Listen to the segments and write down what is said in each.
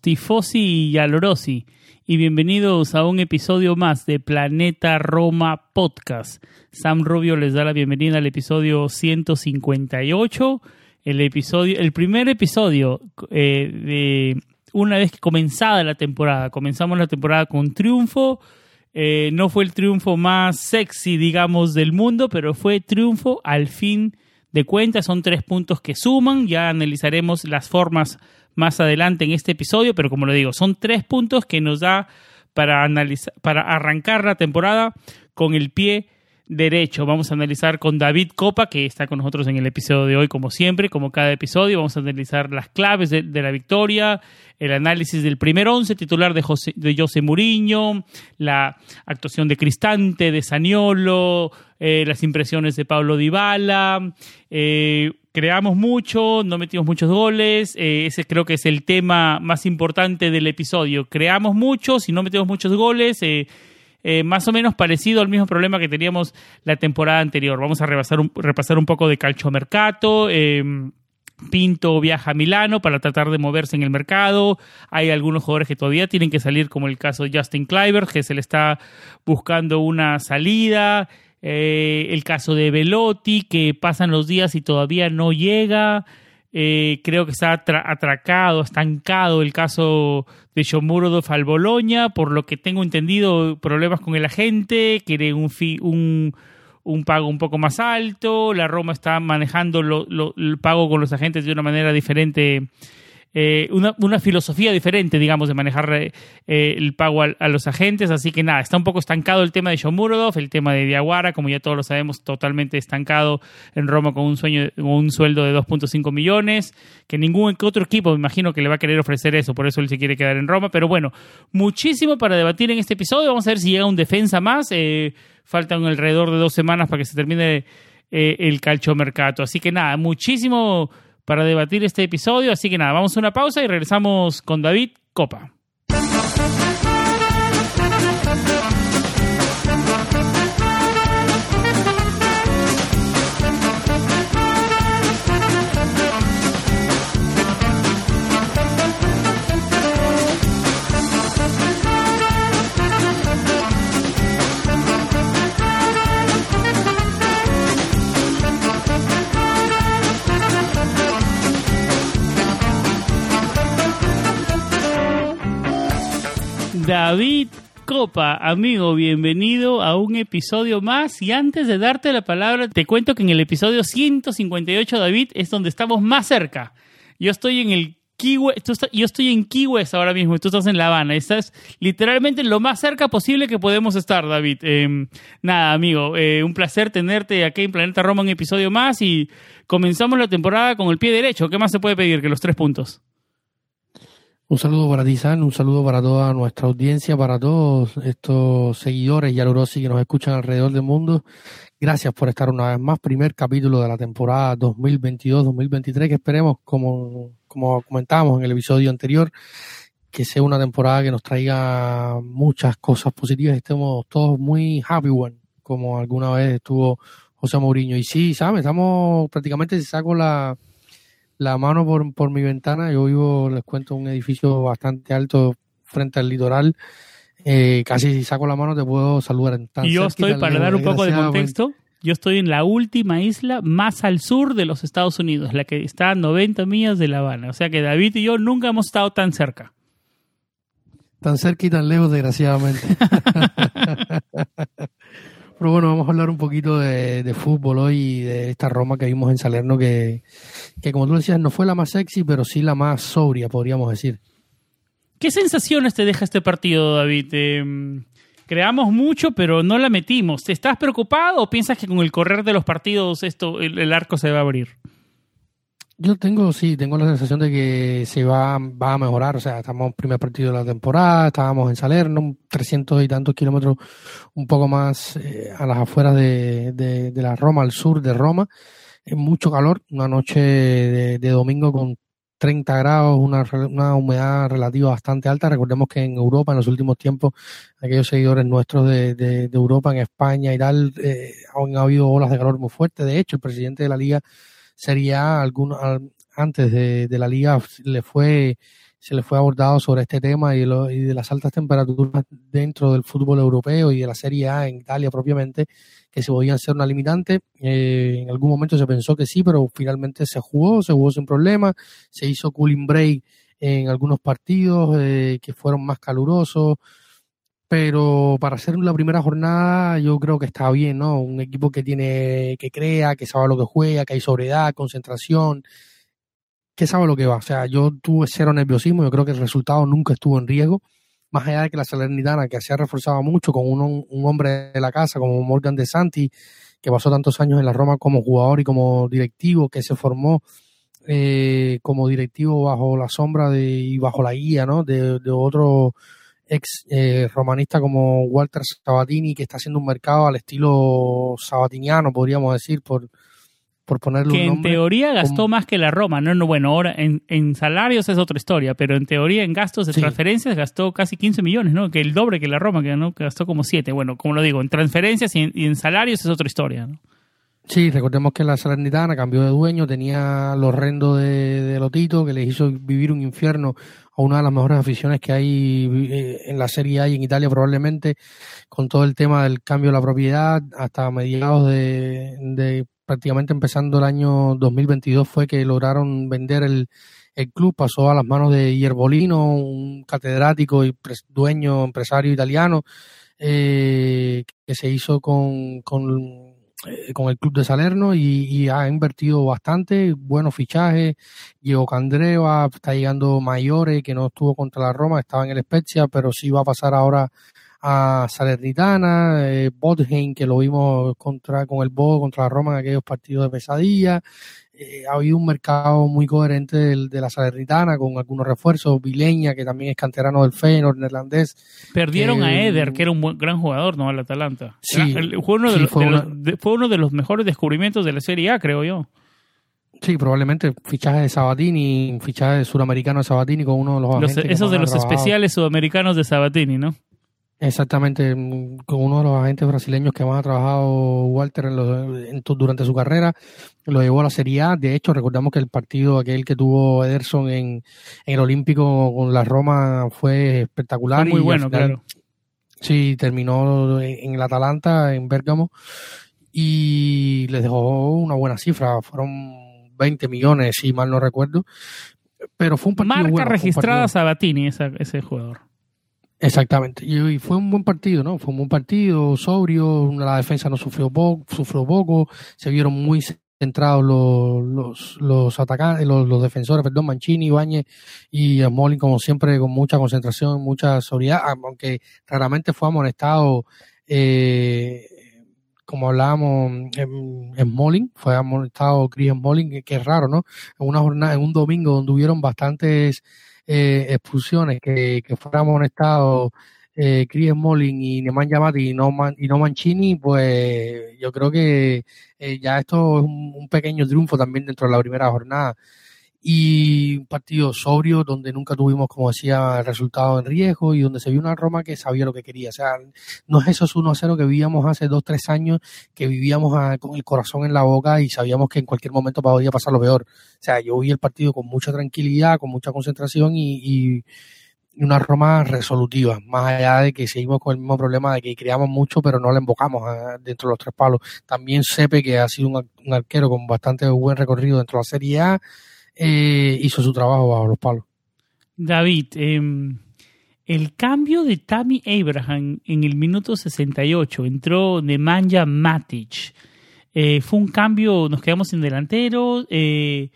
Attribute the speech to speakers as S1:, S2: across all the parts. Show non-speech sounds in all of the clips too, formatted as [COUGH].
S1: Tifosi y alorosi, y bienvenidos a un episodio más de Planeta Roma Podcast. Sam Rubio les da la bienvenida al episodio 158, el episodio, el primer episodio eh, de una vez que comenzada la temporada. Comenzamos la temporada con triunfo. Eh, no fue el triunfo más sexy, digamos, del mundo, pero fue triunfo al fin de cuentas. Son tres puntos que suman. Ya analizaremos las formas más adelante en este episodio, pero como lo digo, son tres puntos que nos da para, analizar, para arrancar la temporada con el pie derecho. Vamos a analizar con David Copa, que está con nosotros en el episodio de hoy, como siempre, como cada episodio. Vamos a analizar las claves de, la victoria, el análisis del primer once titular de José, de Muriño, la actuación de Cristante, de Saniolo, eh, las impresiones de Pablo Dybala, eh, creamos mucho, no metimos muchos goles, eh, ese creo que es el tema más importante del episodio. Creamos mucho, si no metimos muchos goles, eh, eh, más o menos parecido al mismo problema que teníamos la temporada anterior. Vamos a repasar un, repasar un poco de calchomercato. Pinto viaja a Milano para tratar de moverse en el mercado. Hay algunos jugadores que todavía tienen que salir, como el caso de Justin Cliver, que se le está buscando una salida. Eh, el caso de Velotti, que pasan los días y todavía no llega. Eh, creo que está atracado, estancado el caso de Shomurodov al Boloña, por lo que tengo entendido, problemas con el agente, quiere un, un, un pago un poco más alto, la Roma está manejando el pago con los agentes de una manera diferente eh, una, filosofía diferente, digamos, de manejar eh, el pago a, los agentes. Así que nada, está un poco estancado el tema de Shomurodov, el tema de Diaguara, como ya todos lo sabemos, totalmente estancado en Roma con un, sueño, un sueldo de 2.5 millones, que ningún otro equipo me imagino que le va a querer ofrecer eso, por eso él se quiere quedar en Roma. Pero bueno, muchísimo para debatir en este episodio. Vamos a ver si llega un defensa más. Eh, faltan alrededor de dos semanas para que se termine el calchomercato. Así que nada, muchísimo para debatir este episodio. Así que nada, vamos a una pausa y regresamos con David Copa. David Copa, amigo, bienvenido a un episodio más. Y antes de darte la palabra, te cuento que en el episodio 158, David, es donde estamos más cerca. Yo estoy en el yo estoy en Key ahora mismo tú estás en La Habana. Estás literalmente lo más cerca posible que podemos estar, David. Em, nada, amigo, eh, un placer tenerte aquí en Planeta Roma un episodio más y comenzamos la temporada con el pie derecho. ¿Qué más se puede pedir que los tres puntos?
S2: Un saludo para ti, San, un saludo para toda nuestra audiencia, para todos estos seguidores y alorosi que nos escuchan alrededor del mundo. Gracias por estar una vez más. Primer capítulo de la temporada 2022-2023 que esperemos, como, como comentábamos en el episodio anterior, que sea una temporada que nos traiga muchas cosas positivas estemos todos muy happy one, como alguna vez estuvo José Mourinho. Y sí, ¿sabes? Estamos prácticamente, si saco la la mano por, por mi ventana. Yo vivo, les cuento, un edificio bastante alto frente al litoral. Eh, casi si saco la mano te puedo saludar en
S1: Y yo estoy, para dar un poco de contexto, Yo estoy en la última isla más al sur de los Estados Unidos, la que está a 90 millas de La Habana. O sea que David y yo nunca hemos estado tan cerca.
S2: Tan cerca y tan lejos, desgraciadamente. [LAUGHS] Pero bueno, vamos a hablar un poquito de, fútbol hoy y de esta Roma que vimos en Salerno, que, que como tú decías, no fue la más sexy, pero sí la más sobria, podríamos decir.
S1: ¿Qué sensaciones te deja este partido, David? Eh, creamos mucho, pero no la metimos. ¿Estás preocupado o piensas que con el correr de los partidos esto el, arco se va a abrir?
S2: Yo tengo, sí, tengo la sensación de que se va, va a mejorar. O sea, estamos en primer partido de la temporada, estábamos en Salerno, 300 y tantos kilómetros, un poco más eh, a las afueras de, de, la Roma, al sur de Roma. Mucho calor, una noche de, de domingo con 30 grados, una, una, humedad relativa bastante alta. Recordemos que en Europa, en los últimos tiempos, aquellos seguidores nuestros de, de, Europa, en España y tal, eh, han habido olas de calor muy fuertes. De hecho, el presidente de la liga sería alguno, antes de, de la liga le fue se le fue abordado sobre este tema y, y, de las altas temperaturas dentro del fútbol europeo y de la Serie A en Italia propiamente, que se podían ser una limitante. Eh, en algún momento se pensó que sí, pero finalmente se jugó, se jugó sin problema, se hizo cooling break en algunos partidos eh, que fueron más calurosos, pero para hacer la primera jornada yo creo que está bien, ¿no? Un equipo que tiene, que crea, que sabe lo que juega, que hay sobriedad, concentración, que sabe lo que va. O sea, yo tuve cero nerviosismo, yo creo que el resultado nunca estuvo en riesgo más allá de que la Salernitana, que se ha reforzado mucho con un, un hombre de la casa como Morgan De Santi, que pasó tantos años en la Roma como jugador y como directivo, que se formó eh, como directivo bajo la sombra de, y bajo la guía ¿no? de, otro ex eh, romanista como Walter Sabatini, que está haciendo un mercado al estilo sabatiniano, podríamos decir, por, por ponerle
S1: que
S2: en
S1: teoría gastó más que la Roma, no, no bueno, ahora en, en, salarios es otra historia, pero en teoría en gastos de transferencias gastó casi 15 millones, ¿no? Que el doble que la Roma, que, ¿no? que gastó como 7. Bueno, como lo digo, en transferencias y en, salarios es otra historia, ¿no?
S2: Sí, recordemos que la Salernitana cambió de dueño, tenía los rendos de, de Lotito, que les hizo vivir un infierno a una de las mejores aficiones que hay eh, en la Serie A y en Italia probablemente, con todo el tema del cambio de la propiedad, hasta mediados de, de prácticamente empezando el año 2022 fue que lograron vender el, el club, pasó a las manos de Ierbolino, un catedrático y dueño, empresario italiano, eh, que se hizo con, con, eh, con, el club de Salerno y, ha invertido bastante, buenos fichajes, llegó Candreva, está llegando Mayore, que no estuvo contra la Roma, estaba en el Spezia, pero sí va a pasar ahora a Salernitana, eh, que lo vimos contra con el Bo contra la Roma en aquellos partidos de pesadilla. Eh, ha habido un mercado muy coherente de la Salernitana con algunos refuerzos. Vileña, que también es canterano del Feyenoord neerlandés.
S1: Perdieron a Eder, que era un buen, gran jugador, ¿no? Al Atalanta. Sí, fue, uno de, los, fue uno de los mejores descubrimientos de la Serie A, creo yo.
S2: Sí, probablemente fichaje de Sabatini, fichaje sudamericano de Sabatini con uno de los,
S1: los Esos de los especiales sudamericanos de Sabatini, ¿no?
S2: Exactamente, mm, con uno de los agentes brasileños que más ha trabajado Walter en durante su carrera, lo llevó a la Serie A. De hecho, recordamos que el partido aquel que tuvo Ederson en, el Olímpico con la Roma fue espectacular.
S1: muy bueno, claro.
S2: Sí, terminó en el Atalanta, en Bérgamo, y les dejó una buena cifra. Fueron 20 millones, si mal no recuerdo. Pero fue un partido
S1: Marca registrada Sabatini, ese jugador.
S2: Exactamente, y, fue un buen partido, ¿no? Fue un buen partido, sobrio, la defensa no sufrió poco, sufrió poco, se vieron muy centrados los, los, los atacantes, los, los, defensores, perdón, Mancini, Ibañez y Smolin, como siempre, con mucha concentración, mucha sobriedad, aunque raramente fue amonestado, eh, como hablábamos, en, en fue amonestado Chris Smolin, que, es raro, ¿no? En una jornada, en un domingo donde hubieron bastantes eh, expulsiones que, que fuera amonestado eh, Chris Smalling y Neman Yamati y no, y no Mancini, pues yo creo que eh, ya esto es un, pequeño triunfo también dentro de la primera jornada y un partido sobrio donde nunca tuvimos, como decía, el resultado en riesgo y donde se vio una Roma que sabía lo que quería. O sea, no es esos 1-0 que vivíamos hace dos, tres años, que vivíamos con el corazón en la boca y sabíamos que en cualquier momento podía pasar lo peor. O sea, yo vi el partido con mucha tranquilidad, con mucha concentración y, una Roma resolutiva, más allá de que seguimos con el mismo problema de que creamos mucho, pero no le embocamos dentro de los tres palos. También Sepe, que ha sido un, arquero con bastante buen recorrido dentro de la Serie A, eh, hizo su trabajo bajo los palos.
S1: David, em, el cambio de Tammy Abraham en el minuto 68, entró Nemanja Matic. Eh, fue un cambio, nos quedamos sin delantero. Eh,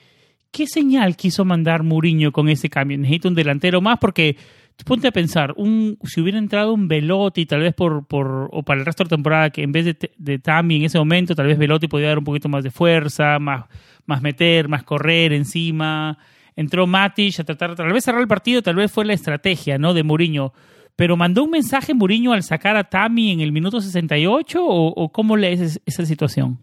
S1: ¿Qué señal quiso mandar Mourinho con ese cambio? Necesita un delantero más porque ponte a pensar, un, si hubiera entrado un Velotti, tal vez por, por, o para el resto de la temporada, que en vez de, de Tami en ese momento, tal vez Velotti podía dar un poquito más de fuerza, más, más meter, más correr encima. Entró Matic a tratar, tal vez cerrar el partido, tal vez fue la estrategia ¿no? de Mourinho. Pero mandó un mensaje Mourinho al sacar a Tami en el minuto 68 o, o cómo lees esa situación?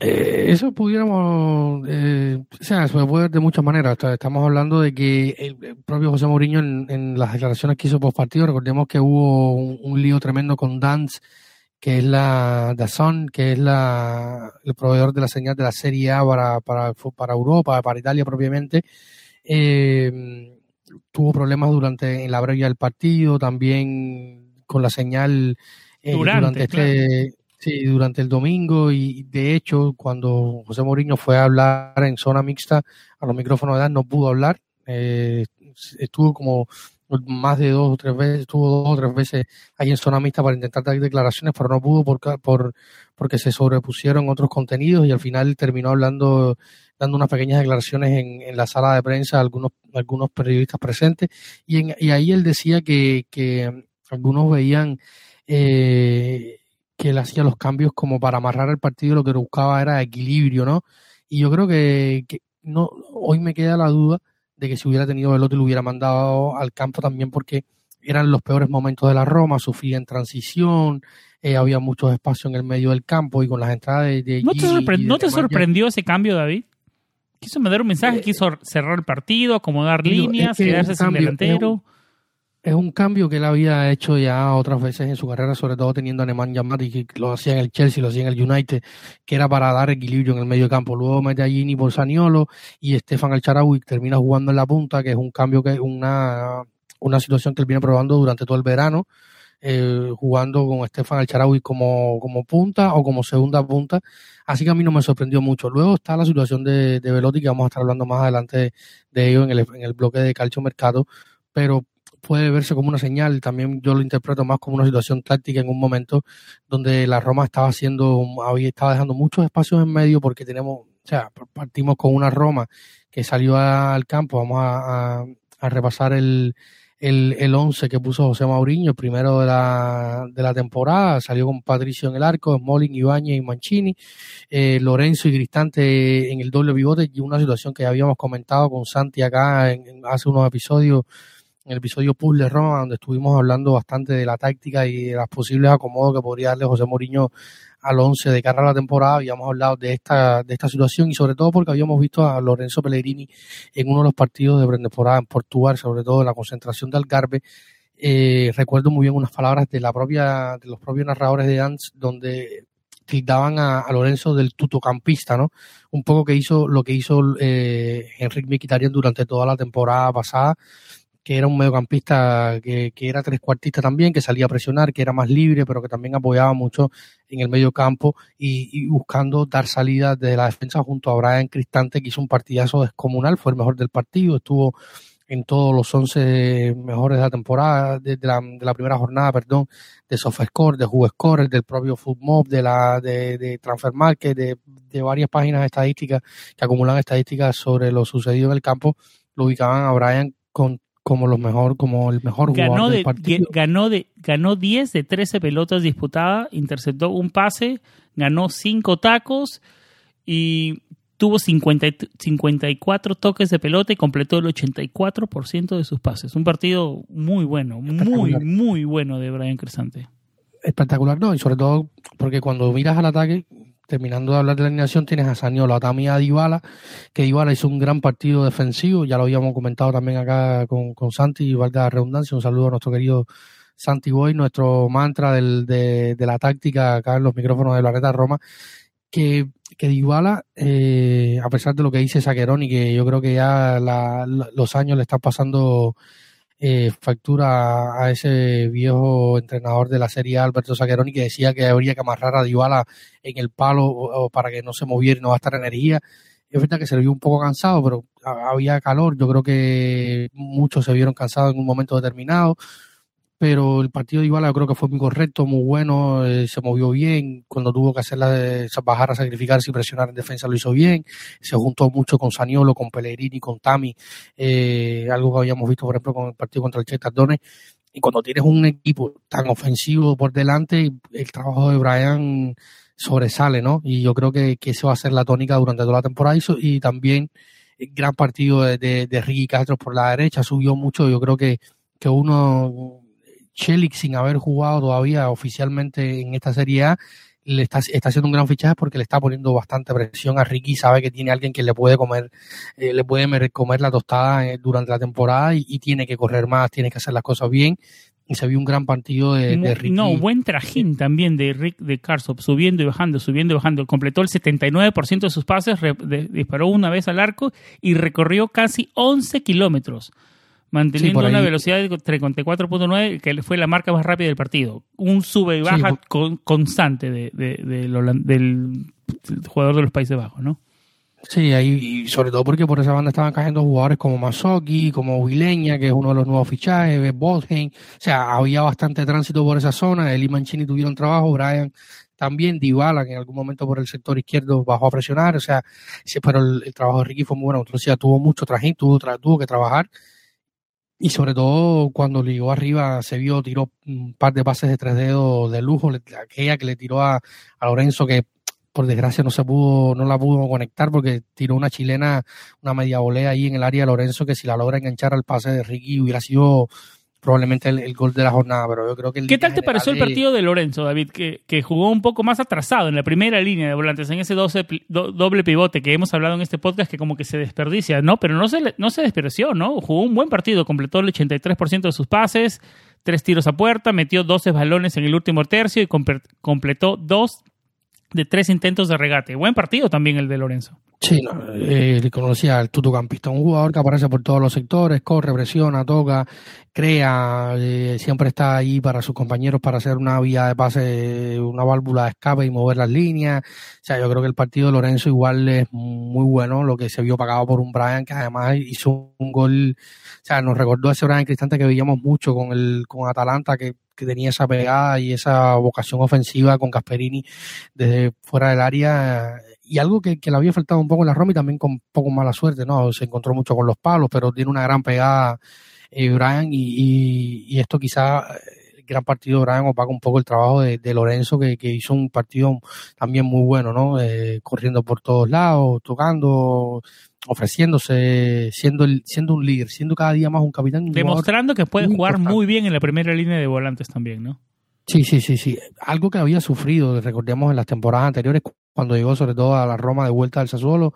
S2: Eh, eso pudiéramos, eh, o sea, se puede ver de muchas maneras. Estamos hablando de que el, propio José Mourinho en, las declaraciones que hizo post partido, recordemos que hubo un, lío tremendo con Dance, que es la Dazón, que es la, el proveedor de la señal de la Serie A para, para, para Europa, para Italia propiamente. Eh, tuvo problemas durante en la brevia del partido, también con la señal
S1: eh, durante, este
S2: Sí, durante el domingo y de hecho cuando José Mourinho fue a hablar en zona mixta a los micrófonos de edad no pudo hablar, eh, estuvo como más de dos o tres veces, estuvo dos o tres veces ahí en zona mixta para intentar dar declaraciones, pero no pudo por, por, porque se sobrepusieron otros contenidos y al final terminó hablando, dando unas pequeñas declaraciones en, en la sala de prensa a algunos, algunos periodistas presentes. Y, en, y ahí él decía que, que algunos veían eh, que él hacía los cambios como para amarrar el partido, lo que buscaba era equilibrio, ¿no? Y yo creo que, no, hoy me queda la duda de que si hubiera tenido Velotti lo hubiera mandado al campo también porque eran los peores momentos de la Roma, sufría en transición, eh, había muchos espacios en el medio del campo y con las entradas de...
S1: ¿No, te, sorprendió ese cambio, David? Quiso mandar un mensaje, eh, quiso cerrar el partido, acomodar líneas, quedarse sin delantero
S2: es un cambio que él había hecho ya otras veces en su carrera, sobre todo teniendo a Nemanja Matic, que lo hacía en el Chelsea, lo hacía en el United, que era para dar equilibrio en el medio campo. Luego mete a Gini por Saniolo y Stefan Alcharaui termina jugando en la punta, que es un cambio que es una, una situación que él viene probando durante todo el verano, eh, jugando con Stefan Alcharaui como, como punta o como segunda punta. Así que a mí no me sorprendió mucho. Luego está la situación de, de Velotti, que vamos a estar hablando más adelante de ello en el, en el bloque de Calcio Mercado, pero puede verse como una señal, también yo lo interpreto más como una situación táctica en un momento donde la Roma estaba haciendo, había, estaba dejando muchos espacios en medio porque tenemos, o sea, partimos con una Roma que salió al campo, vamos a, repasar el, el, el once que puso José Mauriño, primero de la, de la temporada, salió con Patricio en el arco, Smolin, Ibáñez y Mancini, eh, Lorenzo y Cristante en el doble pivote, y una situación que ya habíamos comentado con Santi acá en hace unos episodios en el episodio Pool de Roma, donde estuvimos hablando bastante de la táctica y de los posibles acomodos que podría darle José Mourinho al 11 de cara a la temporada. Habíamos hablado de esta, de esta situación y sobre todo porque habíamos visto a Lorenzo Pellegrini en uno de los partidos de pretemporada en Portugal, sobre todo en la concentración de Algarve. Eh, recuerdo muy bien unas palabras de la propia, de los propios narradores de Dance, donde tildaban a, Lorenzo del tutocampista, ¿no? Un poco que hizo lo que hizo eh, Enrique Mkhitaryan durante toda la temporada pasada, que era un mediocampista que, que era trescuartista también, que salía a presionar, que era más libre, pero que también apoyaba mucho en el medio campo y, buscando dar salida desde la defensa junto a Brian Cristante, que hizo un partidazo descomunal, fue el mejor del partido, estuvo en todos los 11 mejores de la temporada, de, la, de primera jornada, perdón, de SofaScore, de JugoScore, del propio FootMob, de la de, de Transfermarket, de, de varias páginas estadísticas que acumulan estadísticas sobre lo sucedido en el campo, lo ubicaban a Brian con como los mejor, como el mejor
S1: ganó
S2: jugador
S1: del partido. Ganó, de, ganó 10 de 13 pelotas disputadas, interceptó un pase, ganó 5 tacos y tuvo 50, 54 toques de pelota y completó el 84% de sus pases. Un partido muy bueno, muy, muy bueno de Brian Cresante.
S2: Espectacular, no, y sobre todo porque cuando miras al ataque, terminando de hablar de la alineación, tienes a Saniola, también a Dybala, que Dybala hizo un gran partido defensivo, ya lo habíamos comentado también acá con, con Santi, igual de la redundancia, un saludo a nuestro querido Santi Boy, nuestro mantra del, de, la táctica acá en los micrófonos de Planeta Roma, que que Dybala, eh, a pesar de lo que dice y que yo creo que ya los años le están pasando eh, factura a ese viejo entrenador de la Serie Alberto Saqueroni, que decía que habría que amarrar a Dybala en el palo para que no se moviera y no gastar energía. Es verdad que se le vio un poco cansado, pero había calor. Yo creo que muchos se vieron cansados en un momento determinado pero el partido de Iguala yo creo que fue muy correcto, muy bueno, eh, se movió bien, cuando tuvo que hacer la bajar a sacrificarse y presionar en defensa lo hizo bien, se juntó mucho con Saniolo, con Pellegrini, con Tami, eh, algo que habíamos visto por ejemplo con el partido contra el Che Tardones, y cuando tienes un equipo tan ofensivo por delante, el trabajo de Brian sobresale, ¿no? Y yo creo que, que eso va a ser la tónica durante toda la temporada y, también el gran partido de, de, de Ricky Castro por la derecha subió mucho, yo creo que, que uno Chelik, sin haber jugado todavía oficialmente en esta Serie A, le está, está haciendo un gran fichaje porque le está poniendo bastante presión a Ricky, sabe que tiene alguien que le puede comer, eh, le puede comer la tostada eh, durante la temporada y, tiene que correr más, tiene que hacer las cosas bien. Y se vio un gran partido de, de Ricky.
S1: No, buen trajín también de Rick de Karsop, subiendo y bajando, subiendo y bajando. Completó el 79% de sus pases, disparó una vez al arco y recorrió casi 11 kilómetros manteniendo una velocidad de 34.9 que fue la marca más rápida del partido. Un sube y baja constante de, del jugador de los Países Bajos, ¿no?
S2: Sí, ahí, y sobre todo porque por esa banda estaban cayendo jugadores como Masoki, como Vileña, que es uno de los nuevos fichajes, Botheim. O sea, había bastante tránsito por esa zona. El y Mancini tuvieron trabajo, Brian también, Dybala, que en algún momento por el sector izquierdo bajó a presionar. O sea, sí, pero el, trabajo de Ricky fue muy bueno. Entonces, tuvo mucho trajín, tuvo, tuvo que trabajar y sobre todo cuando llegó arriba se vio, tiró un par de pases de tres dedos de lujo, aquella que le tiró a, a Lorenzo que por desgracia no se pudo, no la pudo conectar porque tiró una chilena, una media volea ahí en el área de Lorenzo que si la logra enganchar al pase de Ricky hubiera sido probablemente el, gol de la jornada, pero yo creo que...
S1: ¿Qué tal te pareció el partido de Lorenzo, David, que, que, jugó un poco más atrasado en la primera línea de volantes, en ese doble pivote que hemos hablado en este podcast, que como que se desperdicia, ¿no? Pero no se, no se desperdició, ¿no? Jugó un buen partido, completó el 83% de sus pases, tres tiros a puerta, metió 12 balones en el último tercio y completó dos de tres intentos de regate. Buen partido también el de Lorenzo.
S2: Sí, no, eh, conocía al tutucampista, un jugador que aparece por todos los sectores, corre, presiona, toca, crea, eh, siempre está ahí para sus compañeros para hacer una vía de pase, una válvula de escape y mover las líneas. O sea, yo creo que el partido de Lorenzo igual es muy bueno, lo que se vio pagado por un Brian que además hizo un gol, o sea, nos recordó a ese Brian Cristante que veíamos mucho con el con Atalanta que que tenía esa pegada y esa vocación ofensiva con Gasperini desde fuera del área y algo que, le había faltado un poco en la Roma y también con poco mala suerte, ¿no? Se encontró mucho con los palos, pero tiene una gran pegada eh, Brian y, esto quizá el gran partido de Brian opaca un poco el trabajo de, Lorenzo que, hizo un partido también muy bueno, ¿no? Eh, corriendo por todos lados, tocando, ofreciéndose, siendo, el, siendo un líder, siendo cada día más un capitán.
S1: Demostrando que puede jugar muy bien en la primera línea de volantes también, ¿no?
S2: Sí, sí, sí, sí. Algo que había sufrido, recordemos en las temporadas anteriores, cuando llegó sobre todo a la Roma de vuelta al Sassuolo,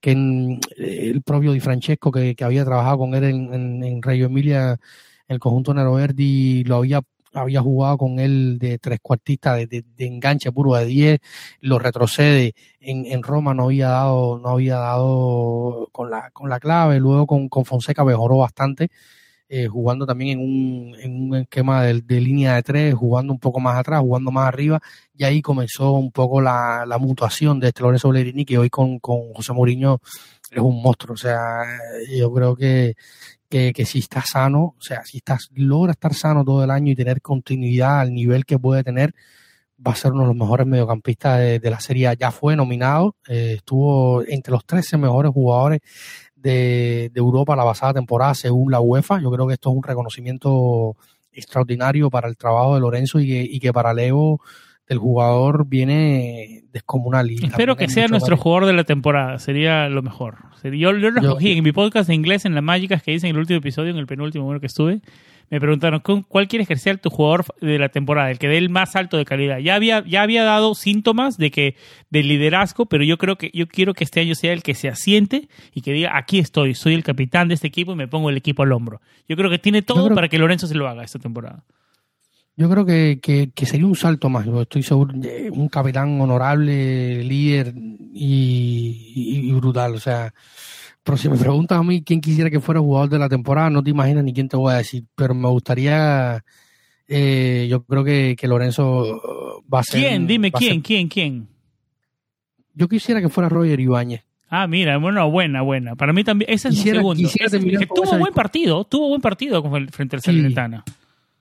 S2: que el propio Di Francesco, que, había trabajado con él en, en, en Reggio Emilia, el conjunto Nero Verdi, lo había había jugado con él de tres cuartistas, de, de, enganche puro de 10, lo retrocede. En, en, Roma no había dado, no había dado con la, con la clave, luego con, con Fonseca mejoró bastante. Eh, jugando también en un, en un esquema de, línea de tres, jugando un poco más atrás, jugando más arriba, y ahí comenzó un poco la, la mutuación de este Lorenzo Bellerini, que hoy con, con José Mourinho es un monstruo. O sea, yo creo que, que, si está sano, o sea, si estás, logra estar sano todo el año y tener continuidad al nivel que puede tener, va a ser uno de los mejores mediocampistas de, la serie. Ya fue nominado, eh, estuvo entre los 13 mejores jugadores de, Europa la pasada temporada según la UEFA. Yo creo que esto es un reconocimiento extraordinario para el trabajo de Lorenzo y que, y que para Leo del jugador viene descomunal. Y
S1: Espero que sea nuestro jugador de la temporada, sería lo mejor. Yo, lo escogí en mi podcast de inglés, en las mágicas que hice en el último episodio, en el penúltimo bueno que estuve. Me preguntaron, ¿cuál quieres que sea tu jugador de la temporada? El que dé el más alto de calidad. Ya había, ya había dado síntomas de que de liderazgo, pero yo creo que yo quiero que este año sea el que se asiente y que diga, aquí estoy, soy el capitán de este equipo y me pongo el equipo al hombro. Yo creo que tiene todo para que Lorenzo se lo haga esta temporada.
S2: Yo creo que, que, sería un salto más, estoy seguro, un capitán honorable, líder y, brutal. O sea, pero si me preguntas a mí quién quisiera que fuera jugador de la temporada, no te imaginas ni quién te voy a decir, pero me gustaría, eh, yo creo que, que, Lorenzo va a ser...
S1: ¿Quién? Dime quién, quién, quién.
S2: Yo quisiera que fuera Roger Ibáñez.
S1: Ah, mira, bueno, buena, buena. Para mí también, ese es un segundo. tuvo buen partido, tuvo buen partido frente al Salernitana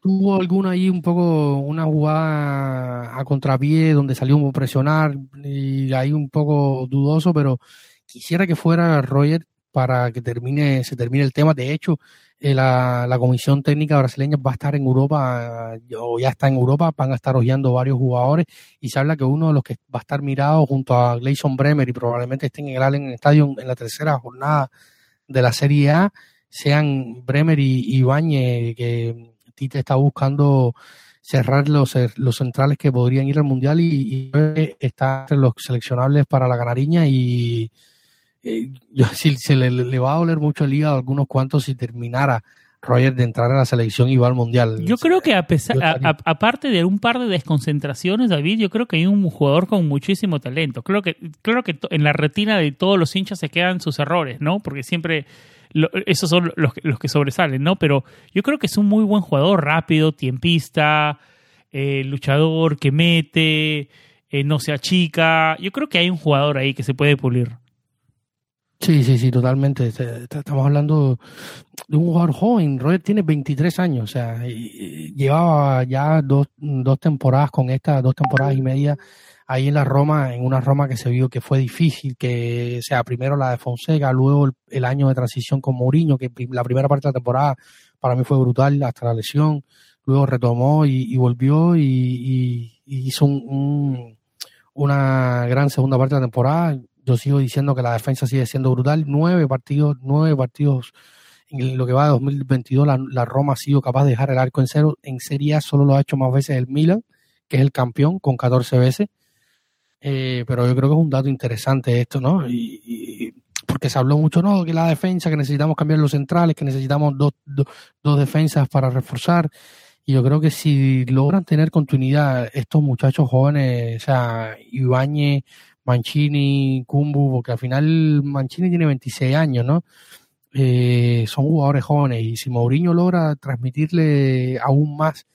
S2: tuvo alguna ahí un poco, una jugada a contrapié donde salió a presionar y ahí un poco dudoso, pero quisiera que fuera Roger para que termine, se termine el tema. De hecho, eh, la, la, comisión técnica brasileña va a estar en Europa, o ya está en Europa, van a estar hojeando varios jugadores y se habla que uno de los que va a estar mirado junto a Gleison Bremer y probablemente estén en el Allen Stadium en la tercera jornada de la Serie A, sean Bremer y Ibañez, que Tite está buscando cerrar los, los centrales que podrían ir al Mundial y, está entre los seleccionables para la ganariña y eh, yo, [LAUGHS] si, se le, va a doler mucho el hígado a algunos cuantos si terminara Roger de entrar a la selección y va al Mundial.
S1: Yo creo que a pesar, aparte de un par de desconcentraciones, David, yo creo que hay un jugador con muchísimo talento. Creo que, creo que en la retina de todos los hinchas se quedan sus errores, ¿no? Porque siempre esos son los, los, que sobresalen, ¿no? Pero yo creo que es un muy buen jugador, rápido, tiempista, eh, luchador, que mete, eh, no se achica. Yo creo que hay un jugador ahí que se puede pulir.
S2: Sí, sí, sí, totalmente. Estamos hablando de un jugador joven. Roger tiene 23 años, o sea, llevaba ya dos, dos temporadas con esta, dos temporadas y media ahí en la Roma, en una Roma que se vio que fue difícil, que sea primero la de Fonseca, luego el, año de transición con Mourinho, que la primera parte de la temporada para mí fue brutal hasta la lesión, luego retomó y, volvió y, hizo una gran segunda parte de la temporada. Yo sigo diciendo que la defensa sigue siendo brutal, nueve partidos, nueve partidos en lo que va de 2022 la, la Roma ha sido capaz de dejar el arco en cero. En Serie solo lo ha hecho más veces el Milan, que es el campeón, con 14 veces. Eh, pero yo creo que es un dato interesante esto, ¿no? Y, porque se habló mucho, ¿no? Que la defensa, que necesitamos cambiar los centrales, que necesitamos dos, dos, defensas para reforzar. Y yo creo que si logran tener continuidad estos muchachos jóvenes, o sea, Ibañez, Mancini, Kumbu, porque al final Mancini tiene 26 años, ¿no? Eh, son jugadores jóvenes y si Mourinho logra transmitirle aún más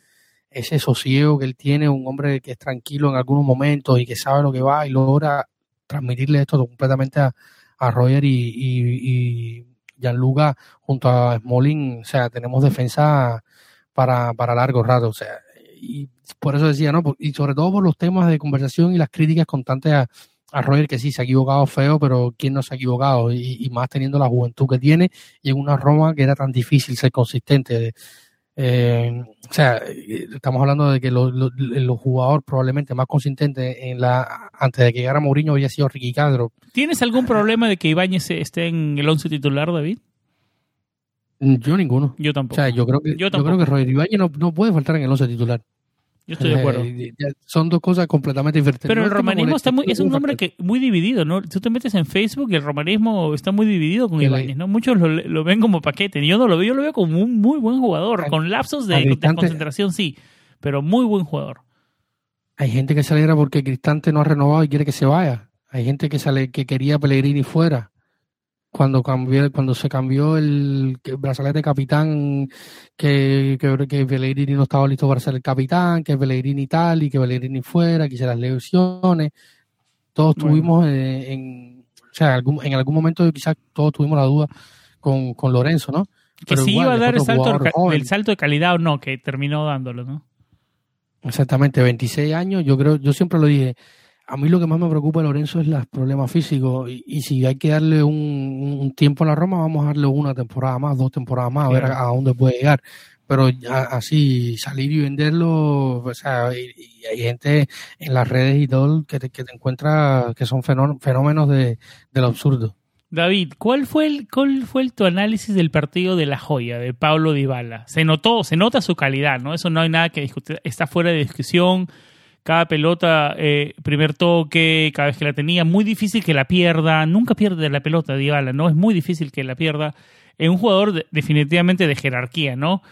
S2: ese sosiego que él tiene, un hombre que es tranquilo en algunos momentos y que sabe lo que va y logra transmitirle esto completamente a, a Roger y, y, Gianluca junto a Smolin, o sea, tenemos defensa para, para largo rato, o sea, y por eso decía, ¿no? Y sobre todo por los temas de conversación y las críticas constantes a, a Roger, que sí, se ha equivocado feo, pero ¿quién no se ha equivocado? Y, y, más teniendo la juventud que tiene y en una Roma que era tan difícil ser consistente. Eh, o sea, estamos hablando de que los jugadores jugador probablemente más consistente en la antes de que llegara Mourinho había sido Ricky Cadro.
S1: ¿Tienes algún problema de que Ibáñez esté en el once titular, David?
S2: Yo ninguno.
S1: Yo tampoco.
S2: O sea, yo creo que, yo, creo que Roger Ibáñez no, no puede faltar en el once titular.
S1: Yo estoy de acuerdo.
S2: son dos cosas completamente diferentes.
S1: Pero el romanismo está muy, es un nombre que muy dividido, ¿no? Tú te metes en Facebook y el romanismo está muy dividido con Ibáñez, ¿no? Muchos lo, ven como paquete. Yo no lo veo, yo lo veo como un muy buen jugador, con lapsos de, concentración, sí, pero muy buen jugador.
S2: Hay gente que se alegra porque Cristante no ha renovado y quiere que se vaya. Hay gente que sale que quería Pellegrini fuera cuando cambió, cuando se cambió el, brazalete capitán, que, que, que, no estaba listo para ser el capitán, que Pellegrini tal y que Pellegrini fuera, que las lesiones, todos tuvimos eh, en, o sea, algún, en algún momento quizás todos tuvimos la duda con, con Lorenzo, ¿no?
S1: Que si iba a dar el salto, el salto de calidad o no, que terminó dándolo, ¿no?
S2: Exactamente, 26 años, yo creo, yo siempre lo dije, a mí lo que más me preocupa, Lorenzo, es los problemas físicos. Y, si hay que darle un, tiempo a la Roma, vamos a darle una temporada más, dos temporadas más, a ver a, dónde puede llegar. Pero así, salir y venderlo, o sea, y, hay gente en las redes y todo que te, que te encuentra que son fenómenos de, del absurdo.
S1: David, ¿cuál fue el cuál fue el, tu análisis del partido de la joya de Pablo Dybala? Se notó, se nota su calidad, ¿no? Eso no hay nada que discutir, está fuera de discusión cada pelota, eh, primer toque, cada vez que la tenía, muy difícil que la pierda, nunca pierde la pelota Dybala, ¿no? Es muy difícil que la pierda. Es un jugador definitivamente de jerarquía, ¿no?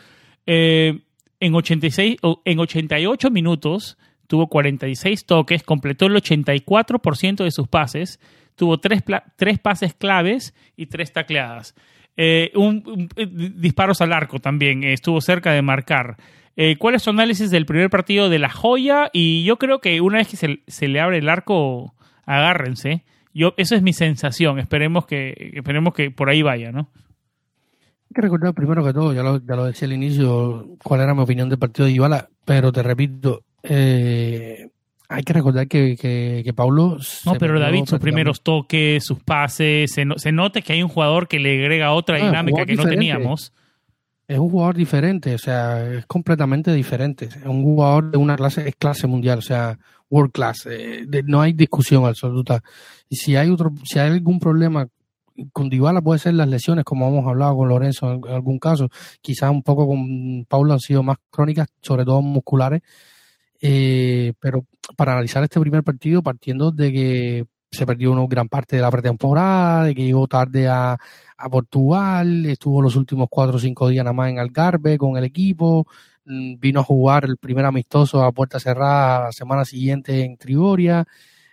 S1: Eh, en, 86, en 88 minutos tuvo 46 toques, completó el 84% de sus pases, tuvo tres, tres pases claves y tres tacleadas. Eh, un, eh, disparos al arco también, estuvo cerca de marcar. Eh, ¿Cuál es su análisis del primer partido de La Joya? Y yo creo que una vez que se, se le abre el arco, agárrense. Yo, eso es mi sensación. Esperemos que, esperemos que por ahí vaya, ¿no?
S2: Hay que recordar primero que todo, ya lo, ya lo decía al inicio, cuál era mi opinión del partido de Ibala, pero te repito, eh, hay que recordar que, que, Paulo...
S1: No, pero David, sus primeros toques, sus pases, se, se nota que hay un jugador que le agrega otra ah, dinámica que no teníamos.
S2: Es un jugador diferente, o sea, es completamente diferente. Es un jugador de una clase, es clase mundial, o sea, world class. Eh, no hay discusión absoluta. Y si hay otro, si hay algún problema con Dybala puede ser las lesiones, como hemos hablado con Lorenzo en, algún caso. Quizás un poco con Paulo han sido más crónicas, sobre todo musculares. Eh, pero para analizar este primer partido, partiendo de que se perdió una gran parte de la pretemporada, de que llegó tarde a, a Portugal, estuvo los últimos cuatro o cinco días nada más en Algarve con el equipo, mm, vino a jugar el primer amistoso a puerta cerrada la semana siguiente en Trigoria,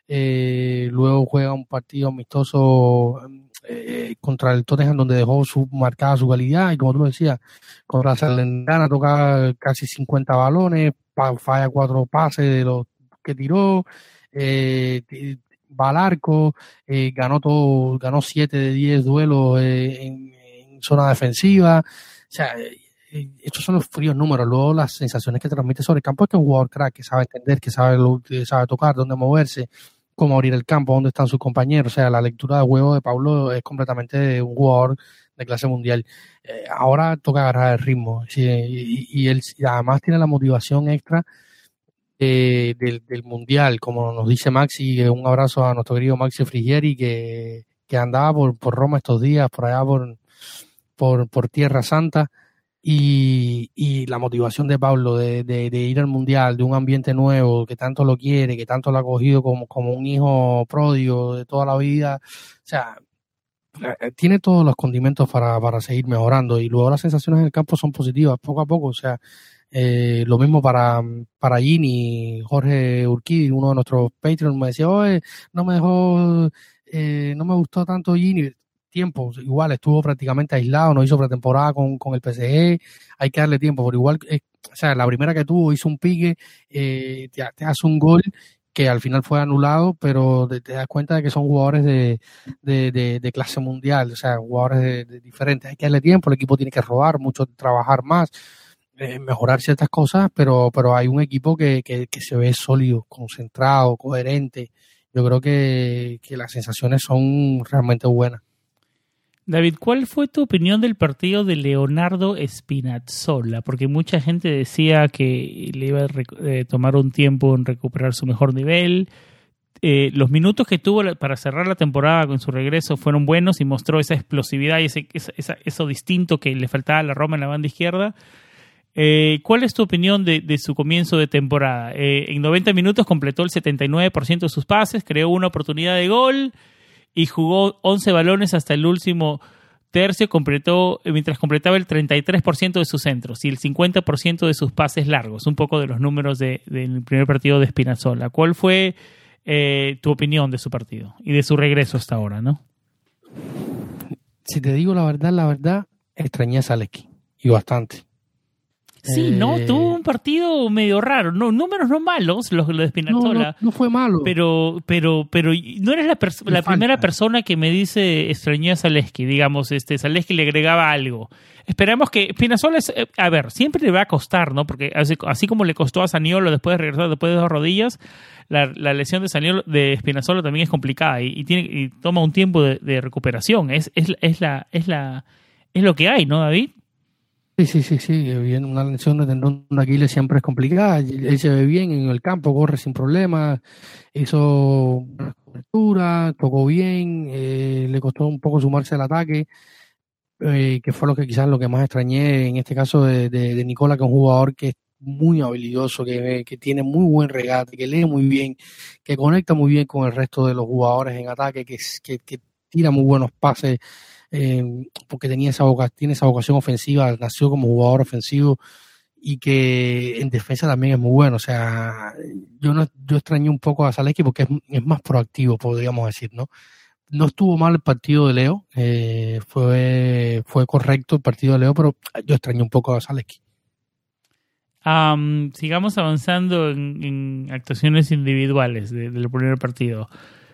S2: eh, luego juega un partido amistoso eh, contra el Tottenham donde dejó su marcada su calidad y como tú decías, contra la Salernitana toca casi 50 balones, falla cuatro pases de los que tiró, eh, va al arco, eh, ganó todo, ganó 7 de 10 duelos eh, en, zona defensiva. O sea, eh, estos son los fríos números. Luego las sensaciones que transmite sobre el campo es que un jugador crack, que sabe entender, que sabe, sabe tocar, dónde moverse, cómo abrir el campo, dónde están sus compañeros. O sea, la lectura de juego de Pablo es completamente un jugador de clase mundial. ahora toca agarrar el ritmo y, y, él además tiene la motivación extra del, Mundial, como nos dice Maxi, un abrazo a nuestro querido Maxi Frigieri, que, que andaba por, por Roma estos días, por allá por, por, por Tierra Santa, y, y, la motivación de Pablo de, de, ir al Mundial, de un ambiente nuevo, que tanto lo quiere, que tanto lo ha cogido como, como un hijo pródigo de toda la vida, o sea, eh, tiene todos los condimentos para, para seguir mejorando. Y luego las sensaciones en el campo son positivas poco a poco, o sea, eh, lo mismo para, para Gini, Jorge Urquidi, uno de nuestros Patreons, me decía, oye, no me dejó, eh, no me gustó tanto Gini. Tiempo, igual estuvo prácticamente aislado, no hizo pretemporada con, con el PSG, hay que darle tiempo, por igual, eh, o sea, la primera que tuvo hizo un pique, eh, te, hace un gol que al final fue anulado, pero te, das cuenta de que son jugadores de, de, de, clase mundial, o sea, jugadores de, diferentes. Hay que darle tiempo, el equipo tiene que robar mucho, trabajar más. Eh, mejorar ciertas cosas, pero, pero hay un equipo que, que, se ve sólido, concentrado, coherente. Yo creo que, que las sensaciones son realmente buenas.
S1: David, ¿cuál fue tu opinión del partido de Leonardo Spinazzola? Porque mucha gente decía que le iba a eh, tomar un tiempo en recuperar su mejor nivel. Eh, los minutos que tuvo para cerrar la temporada con su regreso fueron buenos y mostró esa explosividad y ese, eso distinto que le faltaba a la Roma en la banda izquierda. Eh, ¿Cuál es tu opinión de, su comienzo de temporada? Eh, en 90 minutos completó el 79% de sus pases, creó una oportunidad de gol y jugó 11 balones hasta el último tercio, completó, mientras completaba el 33% de sus centros y el 50% de sus pases largos. Un poco de los números del primer partido de Spinazzola. ¿Cuál fue eh, tu opinión de su partido y de su regreso hasta ahora? ¿no?
S2: Si te digo la verdad, la verdad, extrañé a Zaleski y bastante
S1: Sí, no, eh, tuvo un partido medio raro. No, números no malos, los, de Spinazzola.
S2: No, fue malo.
S1: Pero, pero, pero no eres la, la primera persona que me dice extrañé a Zaleski. Digamos, este, Zaleski le agregaba algo. Esperamos que Spinazzola, es, eh, a ver, siempre le va a costar, ¿no? Porque así, como le costó a Saniolo después de regresar después de dos rodillas, la, lesión de Saniolo, de Spinazzola también es complicada y, tiene, y toma un tiempo de, de recuperación. Es, es, es, la, es, la, es lo que hay, ¿no, David?
S2: Sí, sí, sí, sí. Bien, una lesión de tendón de Aquiles siempre es complicada. Él se ve bien en el campo, corre sin problemas, hizo cobertura, tocó bien, eh, le costó un poco sumarse al ataque, eh, que fue lo que quizás lo que más extrañé en este caso de, de, Nicola, que es un jugador que es muy habilidoso, que, que tiene muy buen regate, que lee muy bien, que conecta muy bien con el resto de los jugadores en ataque, que, que, que tira muy buenos pases eh, porque tenía esa tiene esa vocación ofensiva, nació como jugador ofensivo y que en defensa también es muy bueno. O sea, yo no, yo extrañé un poco a Zaleski porque es, más proactivo, podríamos decir, ¿no? No estuvo mal el partido de Leo, eh, fue, fue correcto el partido de Leo, pero yo extrañé un poco a Zaleski.
S1: sigamos avanzando en, actuaciones individuales del primer partido.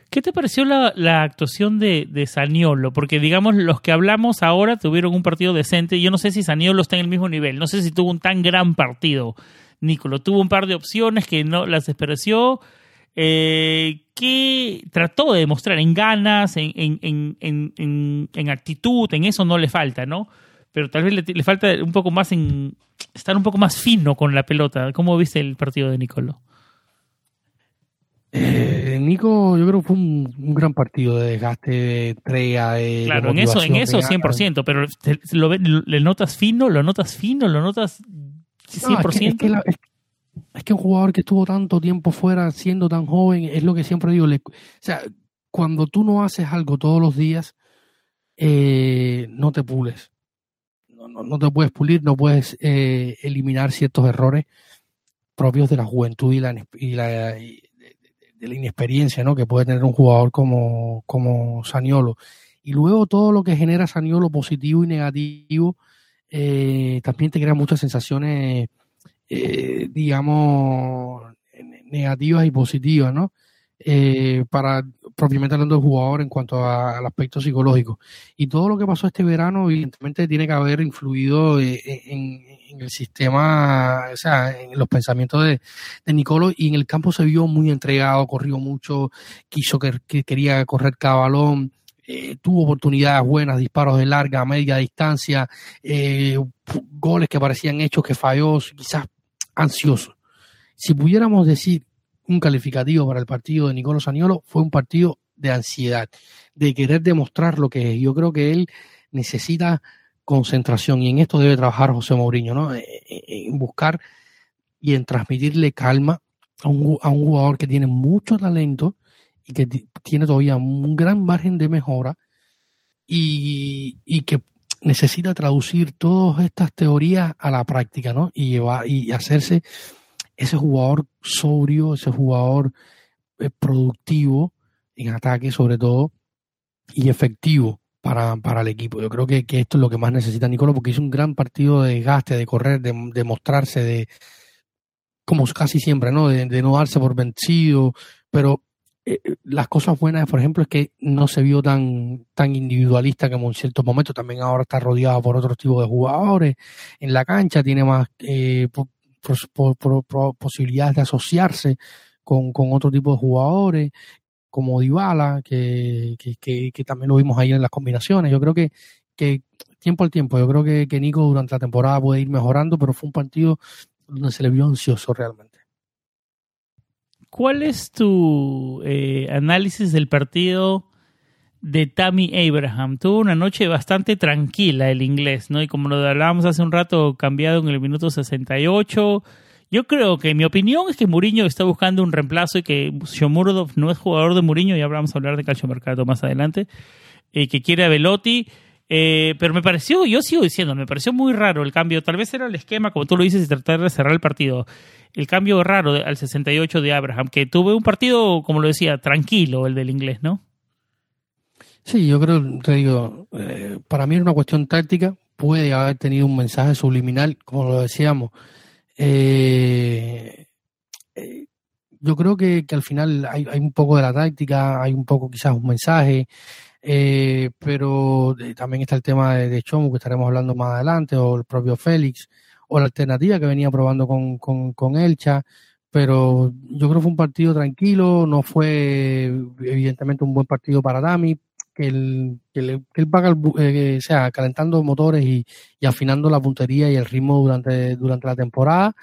S1: ¿Qué te pareció la, actuación de, Saniolo? Porque, digamos, los que hablamos ahora tuvieron un partido decente. Yo no sé si Saniolo está en el mismo nivel. No sé si tuvo un tan gran partido. Nicolo tuvo un par de opciones que no las despreció. Eh, que trató de demostrar en ganas, en, en, actitud, en eso no le falta, ¿no? Pero tal vez le, le, falta un poco más en estar un poco más fino con la pelota. ¿Cómo viste el partido de Nicolo?
S2: Eh, Nico, yo creo que fue un, gran partido de desgaste, de entrega, de.
S1: Claro, en eso, en eso 100%, pero lo, ¿le notas fino? ¿Lo notas fino? ¿Lo notas 100%?
S2: es, que, un jugador que estuvo tanto tiempo fuera, siendo tan joven, es lo que siempre digo. o sea, cuando tú no haces algo todos los días, eh, no te pules. No, no, te puedes pulir, no puedes eh, eliminar ciertos errores propios de la juventud y la, y la de la inexperiencia ¿no? que puede tener un jugador como, como Saniolo. Y luego todo lo que genera Saniolo positivo y negativo eh, también te crea muchas sensaciones, eh, digamos, negativas y positivas, ¿no? Eh, para propiamente hablando del jugador en cuanto al aspecto psicológico. Y todo lo que pasó este verano, evidentemente, tiene que haber influido en, en el sistema, o sea, en los pensamientos de, de Nicolo y en el campo se vio muy entregado, corrió mucho, quiso que, quería correr cada balón, eh, tuvo oportunidades buenas, disparos de larga, media distancia, eh, goles que parecían hechos que falló, quizás ansioso. Si pudiéramos decir un calificativo para el partido de Nicolo Saniolo, fue un partido de ansiedad, de querer demostrar lo que es. Yo creo que él necesita concentración y en esto debe trabajar José Mourinho, ¿no? Eh, eh, en buscar y en transmitirle calma a un, a un jugador que tiene mucho talento y que tiene todavía un gran margen de mejora y, y que necesita traducir todas estas teorías a la práctica, ¿no? Y, llevar, y hacerse ese jugador sobrio, ese jugador eh, productivo en ataque sobre todo y efectivo para, para el equipo. Yo creo que, que, esto es lo que más necesita Nicolo porque hizo un gran partido de desgaste, de correr, de, de mostrarse, de como casi siempre, ¿no? De, no darse por vencido, pero eh, las cosas buenas, por ejemplo, es que no se vio tan, tan individualista como en ciertos momentos. También ahora está rodeado por otros tipos de jugadores en la cancha, tiene más eh, posibilidades de asociarse con, con otro tipo de jugadores como Dybala, que, que, que, también lo vimos ahí en las combinaciones. Yo creo que, que tiempo al tiempo, yo creo que, que Nico durante la temporada puede ir mejorando, pero fue un partido donde se le vio ansioso realmente.
S1: ¿Cuál es tu eh, análisis del partido de Tammy Abraham? Tuvo una noche bastante tranquila el inglés, ¿no? Y como lo hablábamos hace un rato, cambiado en el minuto 68, yo creo que mi opinión es que Mourinho está buscando un reemplazo y que Shomurodov no es jugador de Mourinho, ya vamos a hablar de calcio mercado más adelante, y que quiere a Velotti. Eh, pero me pareció, yo sigo diciendo, me pareció muy raro el cambio. Tal vez era el esquema, como tú lo dices, y tratar de cerrar el partido. El cambio raro al 68 de Abraham, que tuve un partido, como lo decía, tranquilo, el del inglés, ¿no?
S2: Sí, yo creo, te digo, eh, para mí es una cuestión táctica. Puede haber tenido un mensaje subliminal, como lo decíamos eh, eh, yo creo que, al final hay, un poco de la táctica, hay un poco quizás un mensaje, eh, pero también está el tema de, de, Chomo que estaremos hablando más adelante, o el propio Félix, o la alternativa que venía probando con, con, con Elcha, pero yo creo que fue un partido tranquilo, no fue evidentemente un buen partido para Dami, que él, que, que él va eh, sea, calentando motores y, y, afinando la puntería y el ritmo durante, durante la temporada,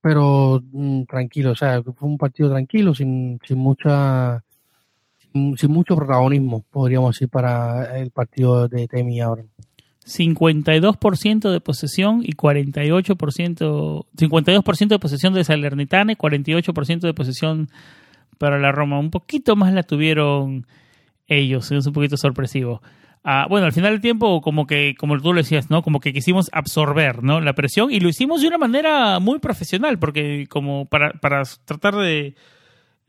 S2: pero mm, tranquilo, o sea, fue un partido tranquilo, sin, sin mucha sin, mucho protagonismo, podríamos decir, para el partido de Temi ahora.
S1: 52% de posesión y 48%, 52% de posesión de Salernitana y 48% de posesión para la Roma. Un poquito más la tuvieron ellos, es un poquito sorpresivo. bueno, al final del tiempo, como que, como tú lo decías, ¿no? Como que quisimos absorber, ¿no? La presión y lo hicimos de una manera muy profesional, porque como para, para tratar de,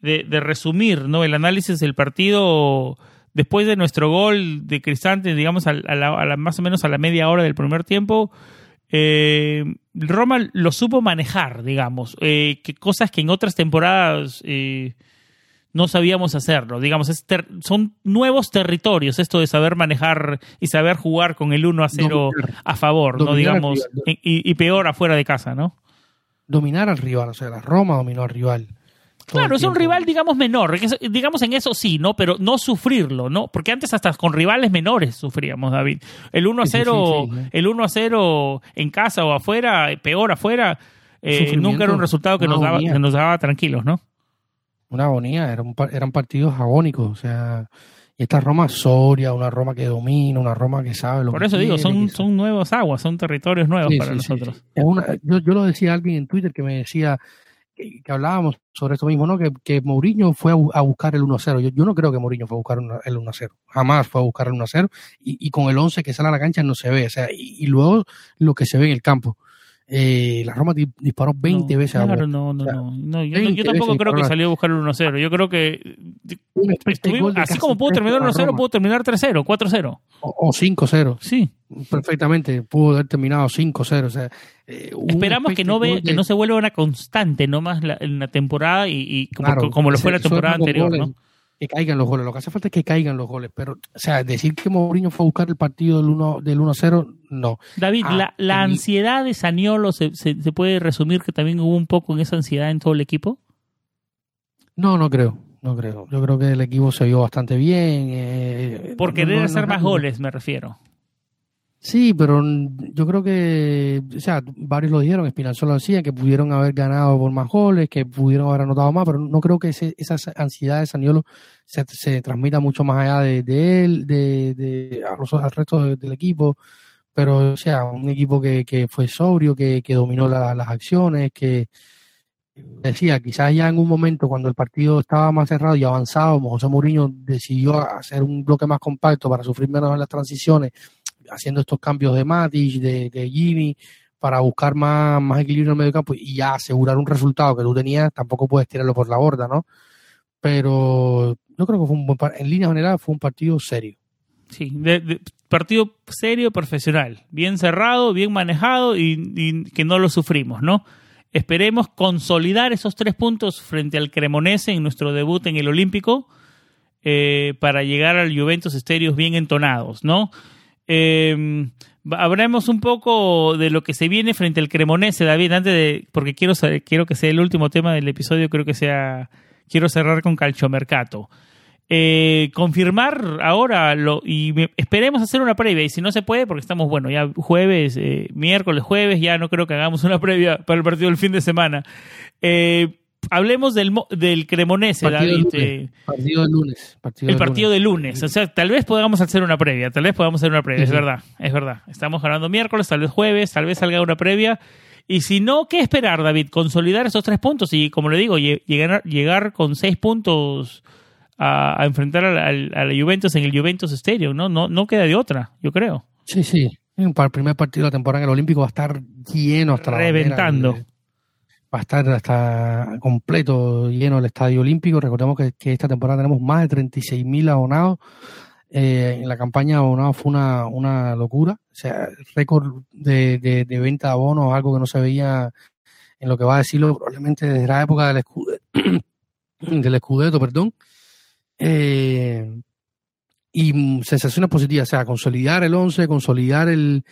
S1: de, resumir, ¿no? El análisis del partido después de nuestro gol de Cristante, digamos, a, la, más o menos a la media hora del primer tiempo, eh, Roma lo supo manejar, digamos, eh, cosas que en otras temporadas eh, no sabíamos hacerlo. Digamos, son nuevos territorios esto de saber manejar y saber jugar con el 1 a 0 a favor, ¿no? Digamos, y, peor afuera de casa, ¿no?
S2: Dominar al rival, o sea, la Roma dominó al rival.
S1: Claro, es un rival, digamos, menor. Digamos, en eso sí, ¿no? Pero no sufrirlo, ¿no? Porque antes hasta con rivales menores sufríamos, David. El 1 a 0, el 1 a 0 en casa o afuera, peor afuera, eh, nunca era un resultado que nos, daba, que nos daba tranquilos, ¿no?
S2: Una agonía, eran, eran partidos agónicos, o sea, y esta Roma soria, una Roma que domina, una Roma que sabe lo
S1: Por eso digo, son, son nuevas aguas, son territorios nuevos para nosotros.
S2: yo, yo lo decía a alguien en Twitter que me decía que, hablábamos sobre esto mismo, ¿no? Que, que Mourinho fue a, buscar el 1-0. Yo, yo, no creo que Mourinho fue a buscar el 1-0. Jamás fue a buscar el 1-0. Y, y, con el 11 que sale a la cancha no se ve. O sea, y luego lo que se ve en el campo. Eh, la Roma disparó 20 veces
S1: a Claro, no, no, no. Yo, tampoco creo que salió a buscar el 1-0. Yo creo que. así como pudo terminar 1-0, pudo terminar 3-0, 4-0.
S2: O, 5-0.
S1: Sí.
S2: Perfectamente. Pudo haber terminado 5-0. O sea,
S1: eh, Esperamos que no, ve, que no se vuelva una constante nomás la, en la temporada y, como, como, lo fue la temporada anterior, ¿no?
S2: Que caigan los goles. Lo que hace falta es que caigan los goles. Pero, o sea, decir que Mourinho fue a buscar el partido del 1 del 0 no.
S1: David, ah, la, la ansiedad de Saniolo ¿se, se, puede resumir que también hubo un poco en esa ansiedad en todo el equipo.
S2: No, no creo. No creo. Yo creo que el equipo se vio bastante bien. Eh,
S1: Por querer hacer más goles, me refiero.
S2: Sí, pero yo creo que, o sea, varios lo dijeron, Espinal lo decía, que pudieron haber ganado por más goles, que pudieron haber anotado más, pero no creo que esa ansiedad de Saniolo se, se transmita mucho más allá de, él, de, de a los, al resto del equipo. Pero, o sea, un equipo que, que fue sobrio, que, que dominó las acciones, que decía, quizás ya en un momento cuando el partido estaba más cerrado y avanzado, José Mourinho decidió hacer un bloque más compacto para sufrir menos en las transiciones haciendo estos cambios de Matic, de, de Jimmy, para buscar más, más equilibrio en el medio campo y ya asegurar un resultado que tú tenías, tampoco puedes tirarlo por la borda, ¿no? Pero yo creo que fue un buen en línea general fue un partido serio.
S1: Sí, de, partido serio, profesional, bien cerrado, bien manejado y, que no lo sufrimos, ¿no? Esperemos consolidar esos tres puntos frente al Cremonese en nuestro debut en el Olímpico eh, para llegar al Juventus Estéreos bien entonados, ¿no? Eh, hablemos un poco de lo que se viene frente al Cremonese, David, antes de, porque quiero, quiero que sea el último tema del episodio, creo que sea, quiero cerrar con Calchomercato. Eh, confirmar ahora lo, y esperemos hacer una previa y si no se puede porque estamos bueno ya jueves eh, miércoles jueves ya no creo que hagamos una previa para el partido del fin de semana eh, hablemos del, del Cremonese, David.
S2: Eh, partido del lunes.
S1: el partido del lunes. O sea, tal vez podamos hacer una previa. Tal vez podamos hacer una previa. Es verdad, es verdad. Estamos ganando miércoles, tal vez jueves, tal vez salga una previa. Y si no, ¿qué esperar, David? Consolidar esos tres puntos y, como le digo, llegar, llegar con seis puntos a, enfrentar a la Juventus en el Juventus Stadium, ¿no? No, no queda de otra, yo creo.
S2: Sí, sí. El primer partido de la temporada en el Olímpico va a estar lleno hasta
S1: Reventando
S2: va a estar hasta completo lleno el Estadio Olímpico. Recordemos que, esta temporada tenemos más de 36.000 abonados. Eh, en la campaña de abonados fue una, una locura. O sea, récord de, de, venta de abonos, algo que no se veía en lo que va a decirlo probablemente desde la época del, escudo, [CLEARS THROAT] del escudeto, perdón. Eh, y sensaciones positivas, o sea, consolidar el 11, consolidar el,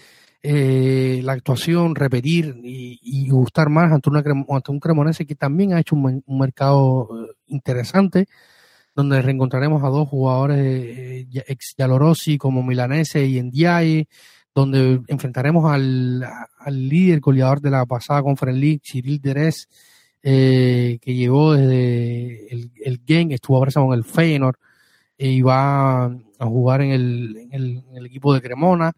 S2: eh, la actuación, repetir y, gustar más ante, una, ante un Cremonese que también ha hecho un, mercado eh, interesante, donde reencontraremos a dos jugadores eh, ex Yalorossi como Milanese y Ndiaye, donde enfrentaremos al, al, líder goleador de la pasada Conference League, Cyril Derez, que llegó desde el, el Gen, estuvo ahora con el Feyenoord y va a jugar en el, en el, en el equipo de Cremona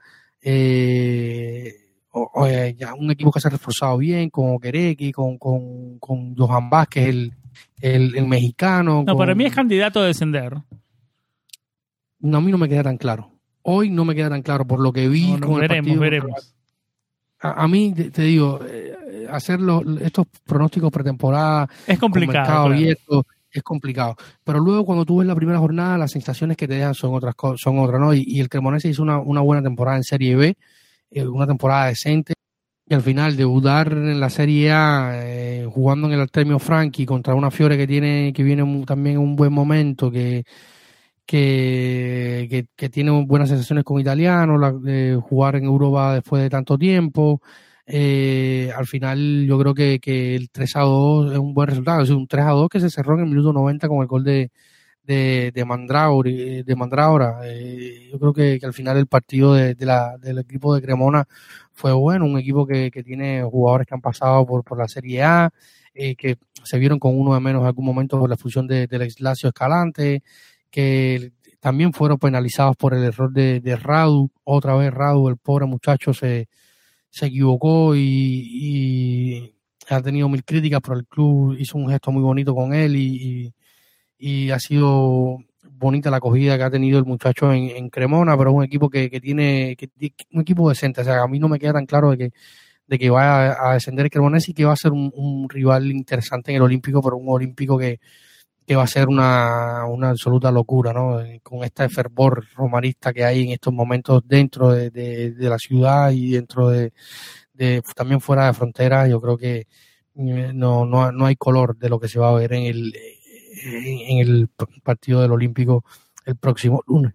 S2: eh, o, ya un equipo que se ha reforzado bien, con Okereki, con, con, con Johan Vázquez, el, el, mexicano.
S1: No, para mí es candidato a descender.
S2: No, a mí no me queda tan claro. hoy no me queda tan claro por lo que vi.
S1: No, no,
S2: con el
S1: veremos, veremos.
S2: A, a mí, te, te digo, eh, hacer los- estos pronósticos pretemporada
S1: Es
S2: con
S1: complicado.
S2: mercado
S1: claro.
S2: abierto es complicado. Pero luego cuando tú ves la primera jornada, las sensaciones que te dejan son otras son otras, ¿no? Y, el Cremonese hizo una, una buena temporada en Serie B, eh, una temporada decente. Y al final debutar en la Serie A, eh, jugando en el Artemio Franchi contra una Fiore que tiene que viene también en un buen momento, que que, que, que tiene buenas sensaciones con italiano, la- eh, jugar en Europa después de tanto tiempo. Eh, al final yo creo que, que el 3 a 2 es un buen resultado, es un 3 a 2 que se cerró en el minuto 90 con el gol de, de, de Mandrauri, de Mandraura. Eh, yo creo que, que al final el partido de, de la, del equipo de Cremona fue bueno, un equipo que, que tiene jugadores que han pasado por, por la Serie A, eh, que se vieron con uno de menos en algún momento por la fusión de, del ex Lazio Escalante, que también fueron penalizados por el error de, de Radu, otra vez Radu, el pobre muchacho se, se equivocó y, ha tenido mil críticas, pero el club hizo un gesto muy bonito con él y, y, ha sido bonita la acogida que ha tenido el muchacho en, Cremona, pero es un equipo que, que tiene que, un equipo decente, o sea, a mí no me queda tan claro de que de que vaya a, descender el Cremonese y que va a ser un, un, rival interesante en el Olímpico, pero un Olímpico que, que va a ser una, una absoluta locura, ¿no? Con este fervor romanista que hay en estos momentos dentro de, de, la ciudad y dentro de, también fuera de fronteras, yo creo que eh, no, no, no hay color de lo que se va a ver en el, en el partido del Olímpico el próximo lunes.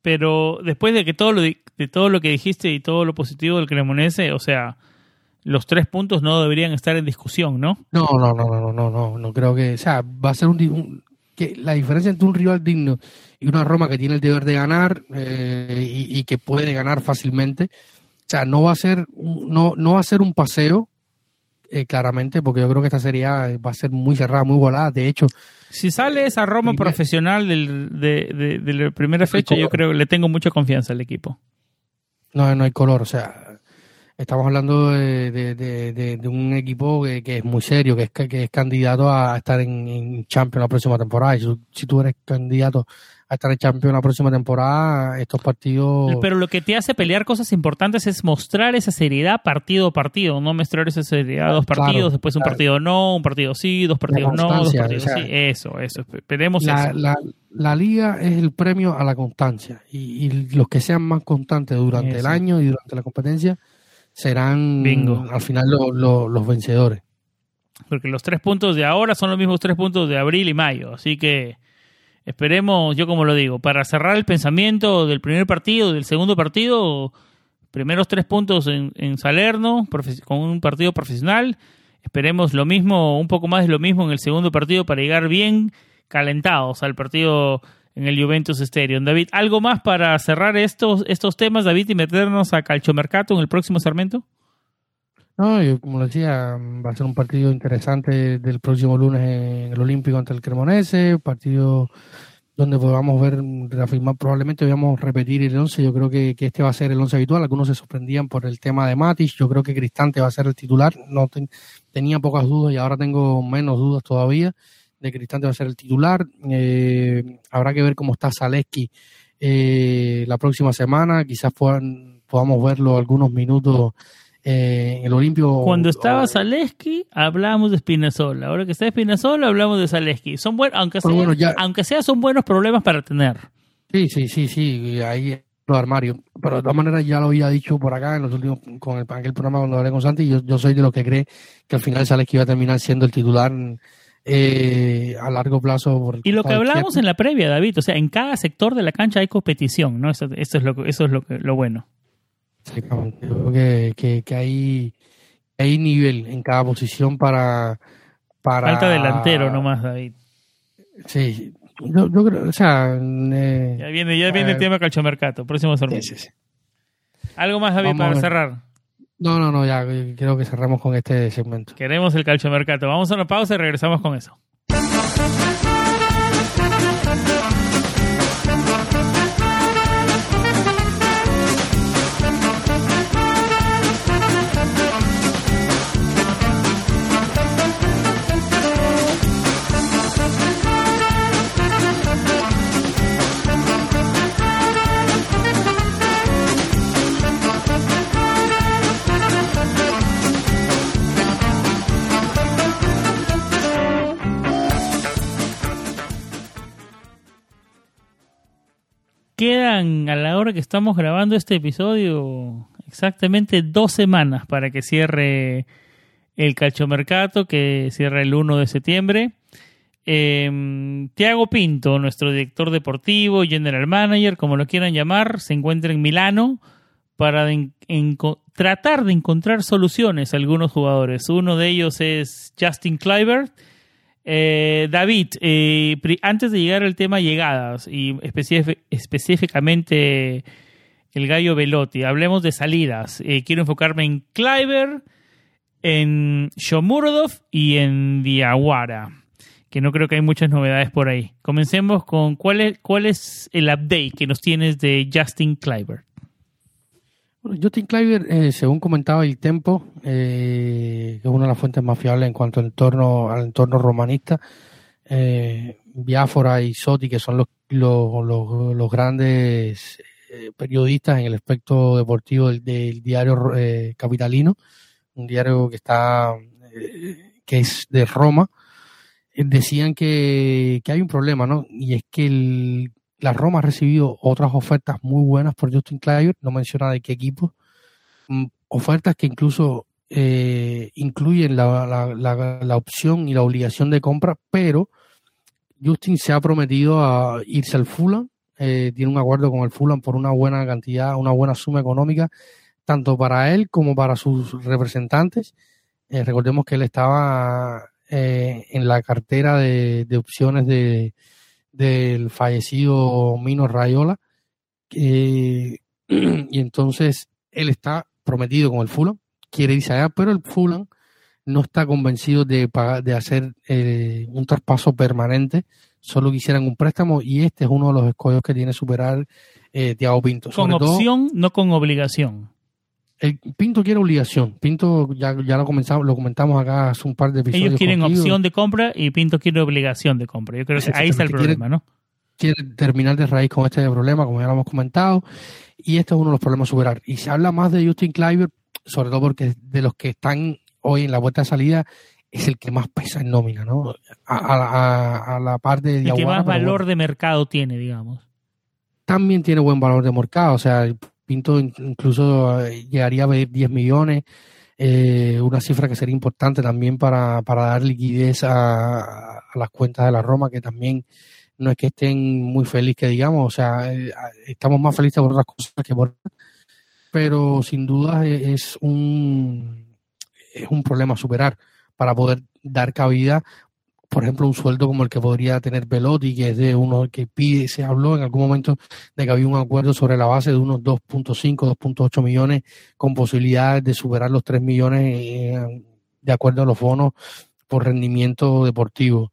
S1: Pero después de que todo lo de todo lo que dijiste y todo lo positivo del Cremonese, o sea, los tres puntos no deberían estar en discusión, ¿no?
S2: No, no, no, no, no, no, no creo que, o sea, va a ser un, un que la diferencia entre un rival digno y una Roma que tiene el deber de ganar eh, y, y, que puede ganar fácilmente, o sea, no va a ser, no, no va a ser un paseo, eh, claramente, porque yo creo que esta serie va a ser muy cerrada, muy volada. De hecho,
S1: si sale esa Roma primer, profesional del, de, de, de, la primera fecha, yo creo que le tengo mucha confianza al equipo.
S2: No, no hay color, o sea, estamos hablando de, de, de, de un equipo que, que, es muy serio, que es, que es candidato a estar en, en Champions la próxima temporada. Y si, si, tú eres candidato a estar en Champions la próxima temporada, estos partidos...
S1: Pero lo que te hace pelear cosas importantes es mostrar esa seriedad partido a partido, no mostrar esa seriedad dos partidos, claro, después un claro. partido no, un partido sí, dos partidos no, dos partidos o sea, sí. Eso, eso. Esperemos
S2: la,
S1: eso.
S2: La, la, liga es el premio a la constancia y, y los que sean más constantes durante eso. el año y durante la competencia serán
S1: Bingo.
S2: al final lo, lo, los vencedores.
S1: Porque los tres puntos de ahora son los mismos tres puntos de abril y mayo, así que esperemos, yo como lo digo, para cerrar el pensamiento del primer partido, del segundo partido, primeros tres puntos en, en Salerno, con un partido profesional, esperemos lo mismo, un poco más de lo mismo en el segundo partido para llegar bien calentados al partido en el Juventus Stadium. David, ¿algo más para cerrar estos, estos temas, David, y meternos a Calchomercato en el próximo segmento?
S2: No, yo, como decía, va a ser un partido interesante del próximo lunes en el Olímpico ante el Cremonese, partido donde podamos ver, reafirmar, probablemente vamos a repetir el 11, yo creo que, que, este va a ser el 11 habitual, algunos se sorprendían por el tema de Matis, yo creo que Cristante va a ser el titular, no ten, tenía pocas dudas y ahora tengo menos dudas todavía de Cristante va a ser el titular, eh, habrá que ver cómo está Zaleski eh, la próxima semana, quizás puedan, podamos verlo algunos minutos eh, en el Olímpico.
S1: Cuando estaba Zaleski, hablábamos de Spinazzola. Ahora que está Spinazzola, hablamos de Zaleski. Son buenos, aunque sea, bueno, ya... aunque sea, son buenos problemas para tener.
S2: Sí, sí, sí, sí. Ahí los armarios. Pero de todas maneras ya lo había dicho por acá en los últimos, con el, aquel programa cuando hablé con Santi, yo, yo soy de los que cree que al final Zaleski va a terminar siendo el titular eh, a largo plazo. Por
S1: y lo que hablábamos en la previa, David, o sea, en cada sector de la cancha hay competición, ¿no? Eso, eso es lo, eso es lo, lo bueno.
S2: Exactamente. Creo que, que, que hay, hay nivel en cada posición para, para.
S1: Falta delantero nomás, David.
S2: Sí. Yo, yo creo, o sea. Eh,
S1: ya viene, ya viene eh, el tema calchomercato, próximo sorteo.
S2: Sí, sí, sí.
S1: ¿Algo más, David, Vamos para cerrar?
S2: No, no, no, ya creo que cerramos con este segmento.
S1: Queremos el calchomercato. Vamos a una pausa y regresamos con eso. Quedan a la hora que estamos grabando este episodio exactamente dos semanas para que cierre el calchomercato, que cierra el 1 de septiembre. Eh, Tiago Pinto, nuestro director deportivo, general manager, como lo quieran llamar, se encuentra en Milano para tratar de encontrar soluciones a algunos jugadores. Uno de ellos es Justin Kluivert. Eh, David, eh, antes de llegar al tema llegadas y específicamente el gallo Velotti, hablemos de salidas. Eh, quiero enfocarme en Kluivert, en Shomurodov y en Diawara, que no creo que hay muchas novedades por ahí. Comencemos con cuál es, el update que nos tienes de Justin
S2: Justin Kleiber, eh, según comentaba el Tempo, eh, que es una de las fuentes más fiables en cuanto al entorno, al entorno romanista, eh, Biafora y Soti, que son los, los, grandes eh, periodistas en el aspecto deportivo del, diario capitalino, un diario que está que es de Roma, decían que, que hay un problema, ¿no? Y es que el, la Roma ha recibido otras ofertas muy buenas por Justin Kluivert, no menciona de qué equipo, mm, ofertas que incluso eh, incluyen la, opción y la obligación de compra, pero Justin se ha prometido a irse al Fulham, eh, tiene un acuerdo con el Fulham por una buena cantidad, una buena suma económica, tanto para él como para sus representantes. Eh, recordemos que él estaba en la cartera de opciones de, del fallecido Mino Rayola. [CLEARS THROAT] y entonces él está prometido con el Fulham, quiere irse allá, pero el Fulham no está convencido de, de hacer eh, un traspaso permanente, solo quisieran un préstamo y este es uno de los escollos que tiene superar eh, Thiago Pinto.
S1: Con opción, no con obligación.
S2: El Pinto quiere obligación. Pinto, ya, ya lo, comenzamos, lo comentamos acá hace un par de episodios.
S1: Ellos quieren opción de compra y Pinto quiere obligación de compra. Yo creo que ahí está el problema, ¿no?
S2: Quiere terminar de raíz con este problema, como ya lo hemos comentado. Y este es uno de los problemas a superar. Y se habla más de Justin Cliver, sobre todo porque de los que están hoy en la vuelta de salida, es el que más pesa en nómina, ¿no? A, la parte de
S1: El que más valor de mercado tiene, digamos.
S2: También tiene buen valor de mercado. O sea, Pinto incluso eh, llegaría a ver 10 millones, eh, una cifra que sería importante también para, dar liquidez a, las cuentas de la Roma, que también no es que estén muy felices, digamos, o sea, eh, estamos más felices por otras cosas que por... Pero sin duda es un, es un problema a superar para poder dar cabida por ejemplo, un sueldo como el que podría tener Pelotti, que es de uno que pide, se habló en algún momento de que había un acuerdo sobre la base de unos 2.5, 2.8 millones, con posibilidades de superar los 3 millones eh, de acuerdo a los bonos por rendimiento deportivo.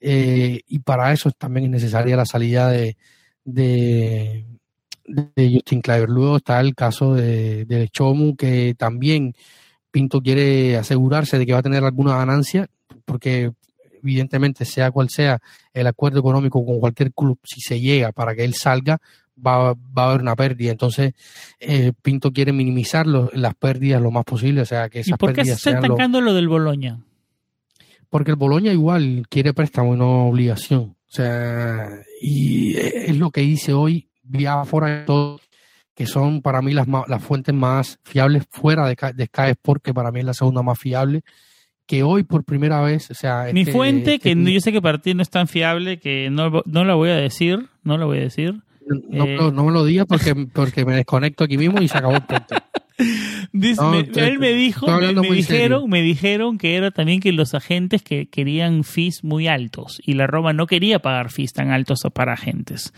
S2: Eh, y para eso también es necesaria la salida de, de, Justin Cliver. Luego está el caso de, de Chomu, que también Pinto quiere asegurarse de que va a tener alguna ganancia, porque evidentemente, sea cual sea el acuerdo económico con cualquier club, si se llega para que él salga, va, va a haber una pérdida. Entonces, eh, Pinto quiere minimizar las pérdidas lo más posible. O sea, que esas
S1: ¿Y por qué
S2: se
S1: está estancando lo del Boloña?
S2: Porque el Boloña igual quiere préstamo y no obligación. O sea, y es lo que dice hoy Biafora todo que son para mí las, las fuentes más fiables fuera de, de Sky Sport, que para mí es la segunda más fiable que hoy por primera vez, o sea...
S1: Mi este, fuente, este que yo sé que para ti no es tan fiable, que no, no la voy a decir, no la voy a decir.
S2: No, eh, no, me lo digas porque, porque me desconecto aquí mismo y se acabó el punto. [LAUGHS]
S1: él me dijo, me, dijeron, me dijeron que era también que los agentes que querían fees muy altos y la Roma no quería pagar fees tan altos para agentes.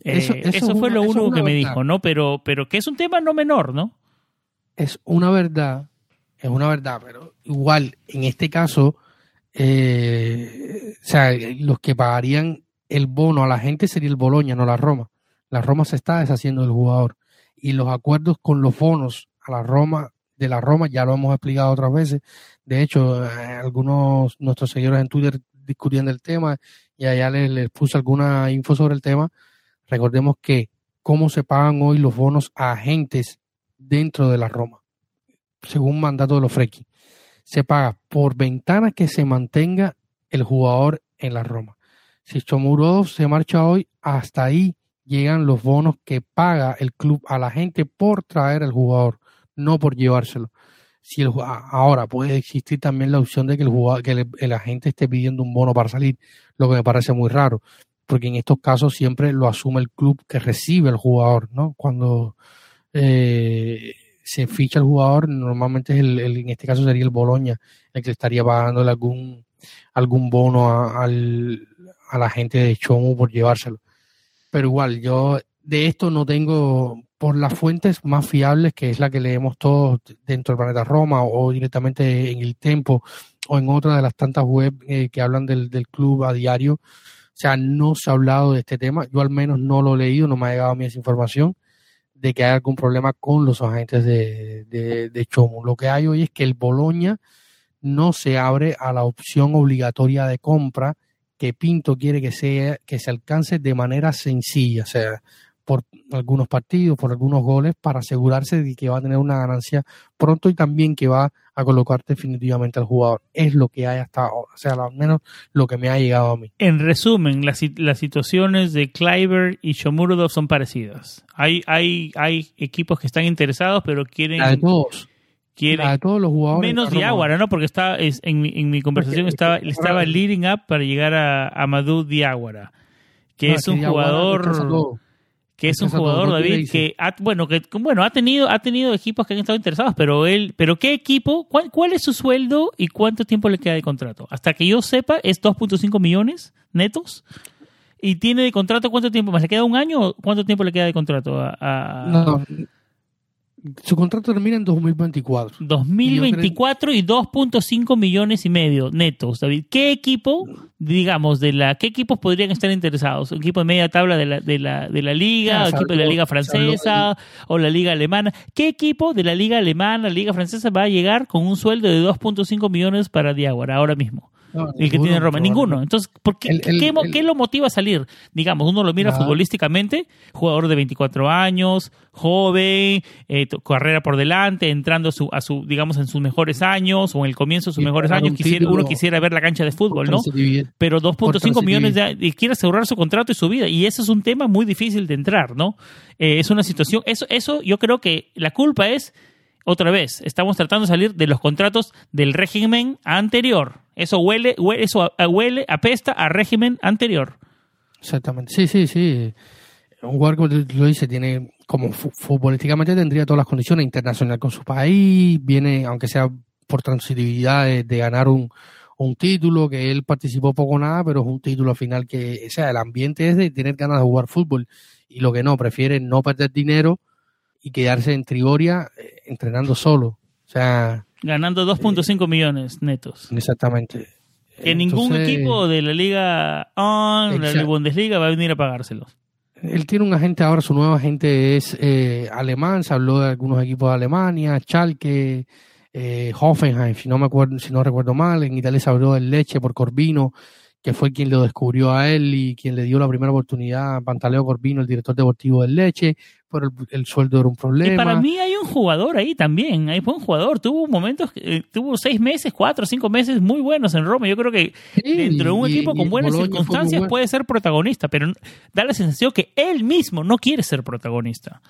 S1: Eso, eh, fue lo único que me dijo, ¿no? Pero, pero que es un tema no menor, ¿no?
S2: Es una verdad es una verdad, pero igual en este caso, eh, o sea, los que pagarían el bono a la gente sería el Boloña, no la Roma. La Roma se está deshaciendo del jugador y los acuerdos con los bonos a la Roma de la Roma ya lo hemos explicado otras veces. De hecho, eh, algunos nuestros seguidores en Twitter discutían del tema y allá les, les puse alguna info sobre el tema. Recordemos que cómo se pagan hoy los bonos a agentes dentro de la Roma según mandato de los Frecchi. Se paga por ventana que se mantenga el jugador en la Roma. Si Chomurodov se marcha hoy, hasta ahí llegan los bonos que paga el club a la gente por traer al jugador, no por llevárselo. Si el, ahora puede existir también la opción de que el jugador, que el, el agente esté pidiendo un bono para salir, lo que me parece muy raro, porque en estos casos siempre lo asume el club que recibe al jugador, ¿no? Cuando eh, se ficha el jugador, normalmente es el, en este caso sería el Boloña el que estaría pagándole algún algún bono a, al, a la gente de Chomu por llevárselo. Pero igual, yo de esto no tengo por las fuentes más fiables, que es la que leemos todos dentro del planeta Roma o, directamente en el Tempo o en otra de las tantas web eh, que hablan del, del club a diario. O sea, no se ha hablado de este tema. Yo al menos no lo he leído, no me ha llegado a mí esa información de que hay algún problema con los agentes de, de, de Chomo. Lo que hay hoy es que el Boloña no se abre a la opción obligatoria de compra que Pinto quiere que sea que se alcance de manera sencilla, o sea, por algunos partidos, por algunos goles, para asegurarse de que va a tener una ganancia pronto y también que va a colocar definitivamente al jugador. Es lo que hay hasta ahora, o sea, al menos lo que me ha llegado a mí.
S1: En resumen, las, las situaciones de Kleiber y Shomurdov son parecidas. Hay, hay, hay equipos que están interesados, pero quieren...
S2: La de todos.
S1: Quieren,
S2: La de todos los jugadores.
S1: menos Diaguara, ¿no? Porque está, es, en, mi, en mi conversación estaba, estaba leading up para llegar a Amadou Diaguara, que
S2: No,
S1: es
S2: que
S1: un jugador. Que es un jugador David que ha, bueno que bueno ha tenido ha tenido equipos que han estado interesados pero él pero qué equipo cuál, cuál es su sueldo y cuánto tiempo le queda de contrato hasta que yo sepa es 2.5 millones netos. Y tiene de contrato cuánto tiempo más le queda un año o cuánto tiempo le queda de contrato a, a-
S2: No, su contrato termina en 2024.
S1: 2024 y 2.5 millones y medio netos, David. ¿Qué equipo, digamos, de la, qué equipos podrían estar interesados? ¿Un equipo de media tabla de la, de la, de la liga, ¿Un equipo de la liga francesa o la liga alemana? ¿Qué equipo de la liga alemana, la liga francesa va a llegar con un sueldo de 2.5 millones para Diaguara ahora mismo?
S2: No,
S1: El que tiene Roma, ninguno. Entonces, ¿por qué,
S2: El- el-
S1: qué, mo-
S2: el-
S1: qué lo motiva a salir? Digamos, uno lo mira
S2: Nada.
S1: futbolísticamente, jugador de 24 años, joven, eh, carrera por delante, entrando a su, a su, digamos, en sus mejores años o en el comienzo de sus
S2: Y
S1: mejores años,
S2: un
S1: quisiera,
S2: título
S1: uno quisiera ver la cancha de fútbol, ¿no? Pero 2.5
S2: Por
S1: millones de y quiere asegurar su contrato y su vida. Y eso es un tema muy difícil de entrar, ¿no? Eh, es una situación, eso, eso yo creo que la culpa es, otra vez, estamos tratando de salir de los contratos del régimen anterior. Eso huele, huele eso huele, apesta a régimen anterior.
S2: Exactamente. Sí, sí, sí. Un jugador, como lo dices, tiene, como fu- futbolísticamente tendría todas las condiciones, internacional con su país, viene, aunque sea por transitividad, de, de ganar un, un título, que él participó poco o nada, pero es un título al final que, o sea, el ambiente es de tener ganas de jugar fútbol y lo que no, prefiere no perder dinero y quedarse en Trigoria eh, entrenando solo. O sea,
S1: Ganando 2.5 millones netos.
S2: exactamente.
S1: Que ningún equipo de la Liga On, de la. Bundesliga va a venir a pagárselos.
S2: Él tiene un agente ahora, su nuevo agente es eh, alemán, se habló de algunos equipos de Alemania, Schalke, eh, Hoffenheim, si no me acuerdo, si no recuerdo mal, en Italia se habló del Leche por Corbino, que fue quien lo descubrió a él y quien le dio la primera oportunidad a Pantaleo Corbino, el director deportivo del Leche, pero el, el sueldo era un problema.
S1: Y para mí hay un jugador ahí también, hay buen jugador. Tuvo momentos, eh, tuvo seis meses, cuatro, cinco meses muy buenos en Roma. Yo creo que
S2: Sí,
S1: dentro de un
S2: y-
S1: equipo
S2: y
S1: con buenas circunstancias
S2: bueno.
S1: puede ser protagonista, pero da la sensación que él mismo no quiere ser protagonista.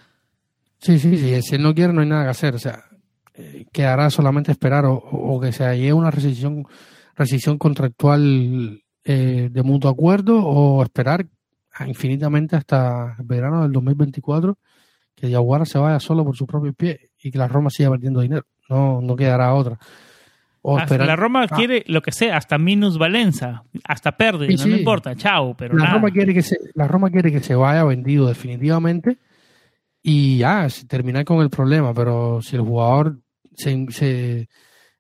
S2: Sí, sí, sí. Si él no quiere, no hay nada que hacer. O sea, eh, quedará solamente esperar o, o que se llegue una rescisión, rescisión contractual eh, de mutuo acuerdo o esperar infinitamente hasta el verano del 2024 que Yaguara se vaya solo por sus propios pies y que la Roma siga perdiendo dinero. No, no quedará otra. O
S1: Hasta
S2: esperar-
S1: la Roma
S2: Ah,
S1: quiere lo que sea, hasta minus Valenza, hasta pérdida,
S2: Sí,
S1: no, importa, chao, pero
S2: la
S1: nada.
S2: Roma quiere que se la Roma quiere que se vaya vendido definitivamente y ya terminar con el problema pero si el jugador se se,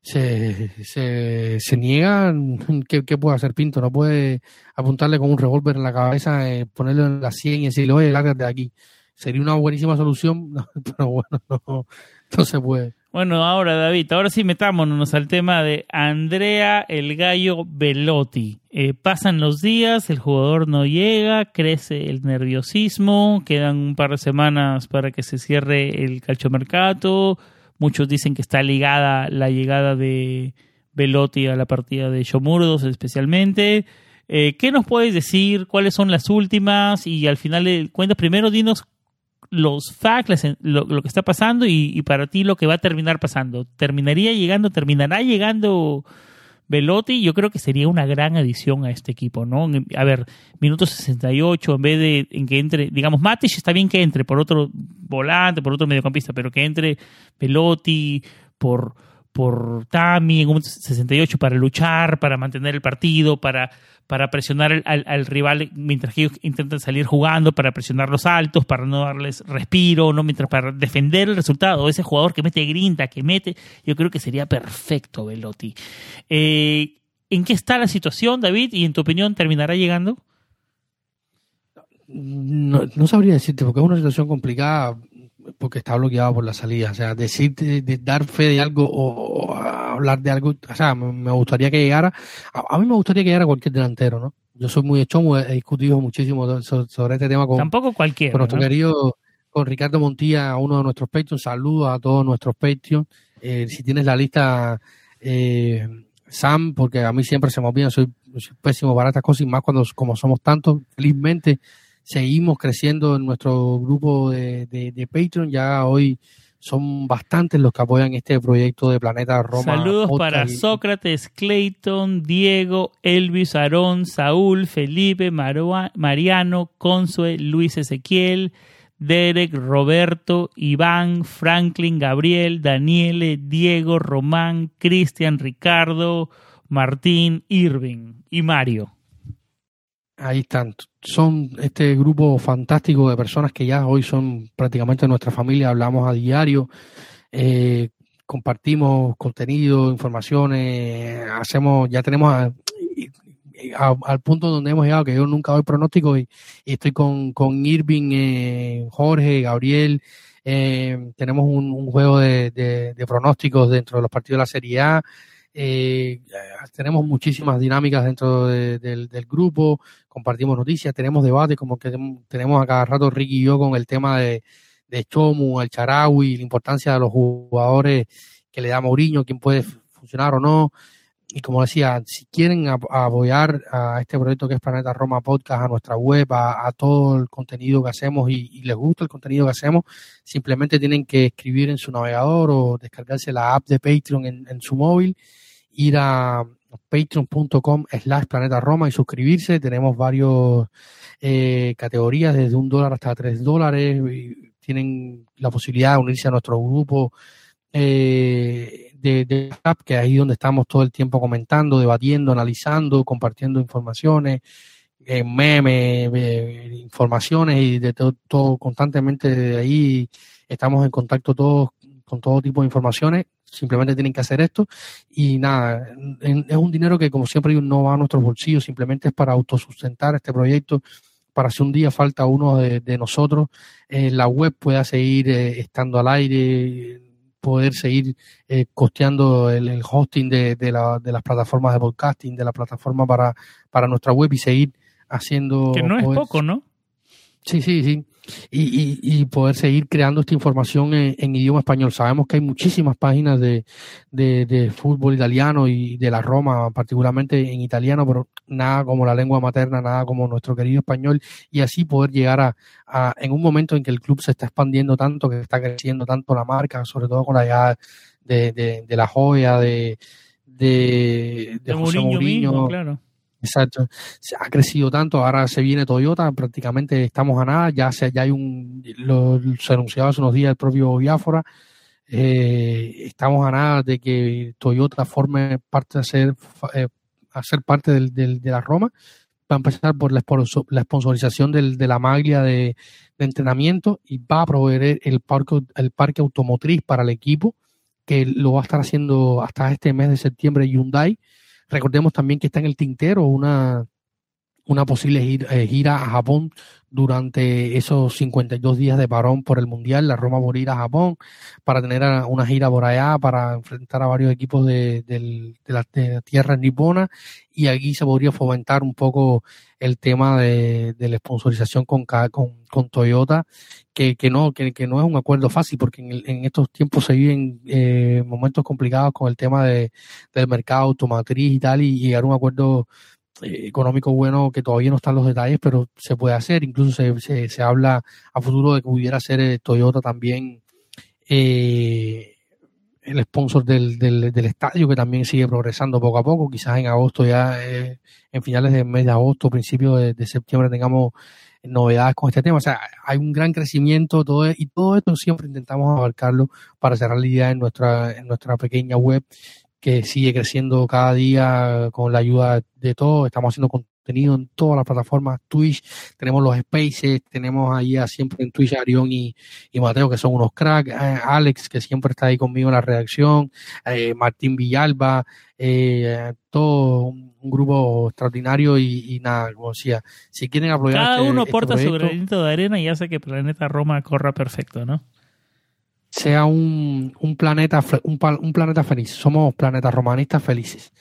S2: se, se, niega [LAUGHS] ¿qué, qué puede hacer Pinto? no puede apuntarle con un revólver en la cabeza eh, ponerlo en la 100 y decirle oye lárgate de aquí sería una buenísima solución [LAUGHS] pero bueno no, no se puede
S1: Bueno, ahora David, ahora sí metámonos al tema de Andrea el Gallo Velotti. Eh, pasan los días, el jugador no llega, crece el nerviosismo, quedan un par de semanas para que se cierre el calchomercato. Muchos dicen que está ligada la llegada de Velotti a la partida de Yomurdos especialmente. Eh, ¿Qué nos puedes decir? ¿Cuáles son las últimas? Y al final de cuentas, primero dinos los facts, lo, que está pasando y, y, para ti lo que va a terminar pasando. ¿Terminaría llegando, terminará llegando Velotti? Yo creo que sería una gran adición a este equipo, ¿no? A ver, minuto 68, en vez de en que entre, digamos, Matic está bien que entre por otro volante, por otro mediocampista, pero que entre Velotti por por Tami en un 68 para luchar, para mantener el partido, para, para presionar al, rival mientras ellos intentan salir jugando, para presionar los altos, para no darles respiro, ¿no? mientras para defender el resultado. Ese jugador que mete grinta, que mete, yo creo que sería perfecto Velotti. Eh, ¿En qué está la situación, David? ¿Y en tu opinión terminará llegando?
S2: No, no sabría decirte, porque es una situación complicada porque está bloqueado por la salida. O sea, decir, de, dar fe de algo o, hablar de algo, o sea, me, gustaría que llegara, a, mí me gustaría que llegara cualquier delantero, ¿no? Yo soy muy hecho, he discutido muchísimo sobre, este tema con,
S1: Tampoco cualquiera,
S2: con nuestro querido, con Ricardo Montilla, uno de nuestros Patreons. Saludos a todos nuestros Patreons. Eh, si tienes la lista, eh, Sam, porque a mí siempre se me olvida, soy, soy pésimo para estas cosas y más cuando como somos tantos, felizmente seguimos creciendo en nuestro grupo de, de, Patreon. Ya hoy son bastantes los que apoyan este proyecto de Planeta Roma.
S1: Saludos para Sócrates, Clayton, Diego, Elvis, Aarón, Saúl, Felipe, Mariano, Consue, Luis Ezequiel, Derek, Roberto, Iván, Franklin, Gabriel, Daniele, Diego, Román, Cristian, Ricardo, Martín, Irving y Mario.
S2: Ahí están. Son este grupo fantástico de personas que ya hoy son prácticamente nuestra familia. Hablamos a diario, eh, compartimos contenido, informaciones, hacemos, ya tenemos al punto donde hemos llegado que yo nunca doy pronóstico y, estoy con, con Irving, eh, Jorge, Gabriel. Eh, tenemos un, juego de, de pronósticos dentro de los partidos de la Serie A. Eh, tenemos muchísimas dinámicas dentro del, grupo, compartimos noticias, tenemos debates, como que tenemos a cada rato Ricky y yo con el tema de, Chomu, el Charawi, la importancia de los jugadores que le da Mourinho, quién puede funcionar o no. Y como decía, si quieren apoyar a este proyecto que es Planeta Roma Podcast, a nuestra web, a, todo el contenido que hacemos y, les gusta el contenido que hacemos, simplemente tienen que escribir en su navegador o descargarse la app de Patreon en su móvil ir a patreon.com slash planeta Roma y suscribirse. Tenemos varios eh, categorías, desde un dólar hasta tres dólares. tienen la posibilidad de unirse a nuestro grupo eh, de, de que es ahí donde estamos todo el tiempo comentando, debatiendo, analizando, compartiendo informaciones, eh, memes, informaciones y de todo, todo constantemente de ahí estamos en contacto todos con todo tipo de informaciones simplemente tienen que hacer esto. Y nada, es un dinero que como siempre no va a nuestros bolsillos, simplemente es para autosustentar este proyecto, para si un día falta uno de, nosotros, eh, la web pueda seguir eh, estando al aire, poder seguir eh, costeando el, hosting de, de, la, de, las plataformas de podcasting, de la plataforma para, para nuestra web y seguir haciendo...
S1: Que no es poco, ¿no?
S2: Sí, sí, sí y, y, poder seguir creando esta información en, idioma español. Sabemos que hay muchísimas páginas de, de, fútbol italiano y de la Roma, particularmente en italiano, pero nada como la lengua materna, nada como nuestro querido español, y así poder llegar a, a en un momento en que el club se está expandiendo tanto, que está creciendo tanto la marca, sobre todo con la llegada de, de, la joya, de, de, de, José Mourinho, claro Exacto. Ha crecido tanto, ahora se viene Toyota, prácticamente estamos a nada, ya, se, ya hay un, se anunció hace unos días el propio Biafora, eh, estamos a nada de que Toyota forme parte de ser, eh, a ser parte del, de la Roma, va a empezar por la, la sponsorización del, de la maglia de, de, entrenamiento y va a proveer el parque, el parque automotriz para el equipo, que lo va a estar haciendo hasta este mes de septiembre Hyundai Recordemos también que está en el tintero una, una posible eh, gira, a Japón durante esos 52 días de parón por el Mundial. La Roma por ir a Japón para tener una gira por allá, para enfrentar a varios equipos de, de, la, tierra nipona y aquí se podría fomentar un poco el tema de, la sponsorización con, con, con Toyota, que, que no que, que, no es un acuerdo fácil porque en, en estos tiempos se viven eh, momentos complicados con el tema de, del mercado automotriz y tal y llegar a un acuerdo eh, económico bueno que todavía no están los detalles, pero se puede hacer. Incluso se, se, se habla a futuro de que pudiera ser eh, Toyota también eh, el sponsor del, del, del, estadio, que también sigue progresando poco a poco. Quizás en agosto, ya eh, en finales del mes de agosto, principios de, de, septiembre, tengamos novedades con este tema. O sea, hay un gran crecimiento todo, y todo esto siempre intentamos abarcarlo para cerrar la idea en nuestra, en nuestra pequeña web que sigue creciendo cada día con la ayuda de todos. Estamos haciendo contenido en todas las plataformas, Twitch, tenemos los Spaces, tenemos ahí a siempre en Twitch a Arión y, y Mateo, que son unos cracks, eh, Alex, que siempre está ahí conmigo en la redacción, eh, Martín Villalba, eh, todo un, grupo extraordinario y, y, nada, como decía, si quieren apoyar
S1: Cada
S2: este,
S1: uno
S2: este
S1: aporta su
S2: proyecto,
S1: granito de arena y hace que Planeta Roma corra perfecto, ¿no?
S2: Sea un, un planeta un, un planeta feliz. Somos planetas romanistas felices.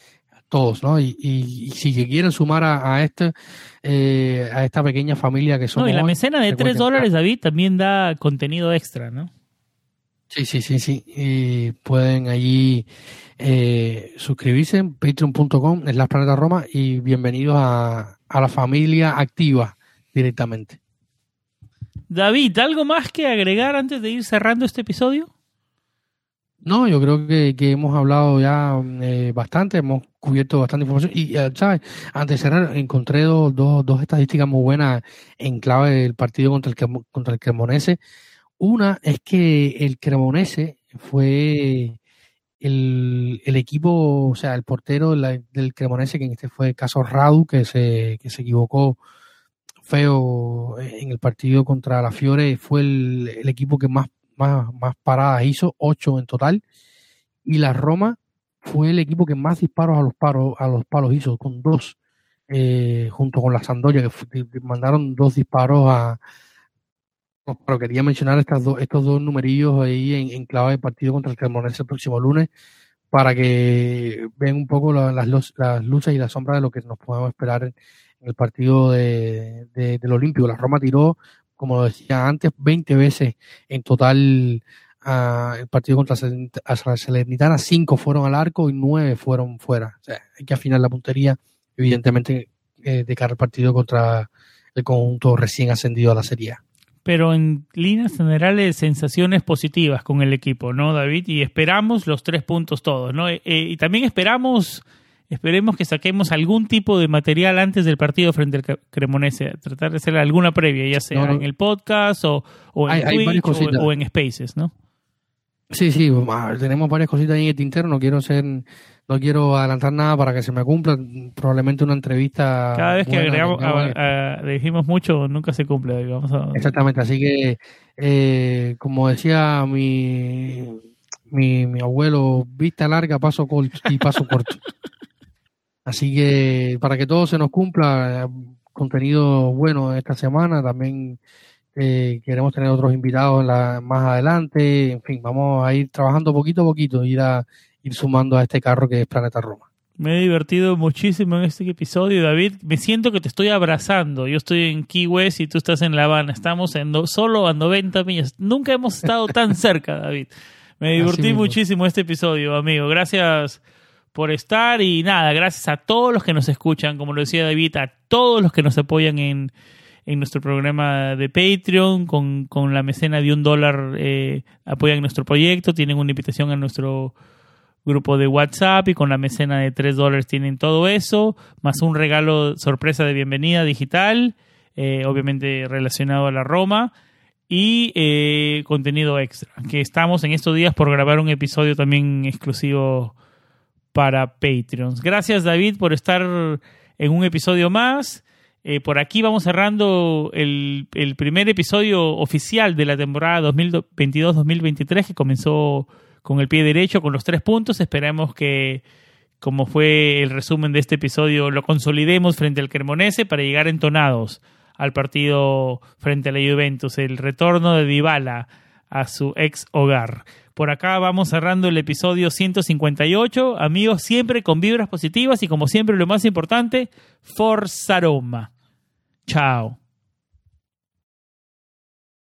S2: Todos, ¿no? Y, y, y si quieren sumar a, a este, eh, a esta pequeña familia que somos.
S1: No, y la mecena de
S2: recuerden
S1: 3 dólares, David, también da contenido extra, ¿no?
S2: Sí, sí, sí, sí. Y pueden allí eh, suscribirse en patreon.com, en las planetas Roma, y bienvenidos a, a la familia activa directamente.
S1: David, ¿algo más que agregar antes de ir cerrando este episodio?
S2: No, yo creo que, hemos hablado ya eh, bastante, hemos cubierto bastante información. Y, eh, ¿sabes? Antes de cerrar, encontré dos, dos, dos estadísticas muy buenas en clave del partido contra el, contra el Cremonese. Una es que el Cremonese fue el, el equipo, o sea, el portero de la- del Cremonese, que en este fue el caso Radu, que se, que se equivocó feo en el partido contra la Fiore, fue el, equipo que más más, más paradas hizo, ocho en total. Y la Roma fue el equipo que más disparos a los palos, a los palos hizo, con dos, eh, junto con la Sandoria, que, mandaron dos disparos a. Pero quería mencionar estas dos, estos dos numerillos ahí en, clave de partido contra el Cremonese el próximo lunes, para que vean un poco la- las, las luces y las sombras de lo que nos podemos esperar el partido de, de- del Olímpico. La Roma tiró como decía antes, 20 veces en total uh, el partido contra la Salernitana, 5 fueron al arco y 9 fueron fuera. O sea, hay que afinar la puntería, evidentemente, eh, de cara al partido contra el conjunto recién ascendido a la Serie.
S1: Pero en líneas generales, sensaciones positivas con el equipo, ¿no, David? Y esperamos los tres puntos todos, ¿no? Eh, y también esperamos Esperemos que saquemos algún tipo de material antes del partido frente al Cremonese. Tratar de hacer alguna previa, ya sea no, no. en el podcast o, o en
S2: hay,
S1: Twitch hay o, o, en Spaces, ¿no?
S2: Sí, sí, tenemos varias cositas ahí en el tintero. No quiero ser, no quiero adelantar nada para que se me cumpla. Probablemente una entrevista.
S1: Cada vez que agregamos, a, a, dijimos mucho, nunca se cumple. Vamos a...
S2: Exactamente, así que, eh, como decía mi, mi, mi abuelo, vista larga, paso corto y paso corto. [LAUGHS] Así que para que todo se nos cumpla, contenido bueno esta semana, también eh, queremos tener otros invitados la, más adelante, en fin, vamos a ir trabajando poquito a poquito, ir a ir sumando a este carro que es Planeta Roma.
S1: Me he divertido muchísimo en este episodio, David. Me siento que te estoy abrazando. Yo estoy en Key West y tú estás en La Habana. Estamos en do, solo a 90 millas. Nunca hemos estado tan [LAUGHS] cerca, David. Me divertí muchísimo este episodio, amigo. Gracias por estar y nada, gracias a todos los que nos escuchan, como lo decía David, a todos los que nos apoyan en, en nuestro programa de Patreon, con, con la mecena de un dólar eh, apoyan nuestro proyecto, tienen una invitación a nuestro grupo de WhatsApp y con la mecena de tres dólares tienen todo eso, más un regalo sorpresa de bienvenida digital, eh, obviamente relacionado a la Roma y eh, contenido extra, que estamos en estos días por grabar un episodio también exclusivo para Patreons. Gracias David por estar en un episodio más. Eh, por aquí vamos cerrando el, primer episodio oficial de la temporada 2022-2023 que comenzó con el pie derecho, con los tres puntos. Esperamos que, como fue el resumen de este episodio, lo consolidemos frente al Cremonese para llegar entonados al partido frente a la Juventus. El retorno de Dybala a su ex hogar. Por acá vamos cerrando el episodio 158. Amigos, siempre con vibras positivas y como siempre lo más importante, Forza Roma. Chao.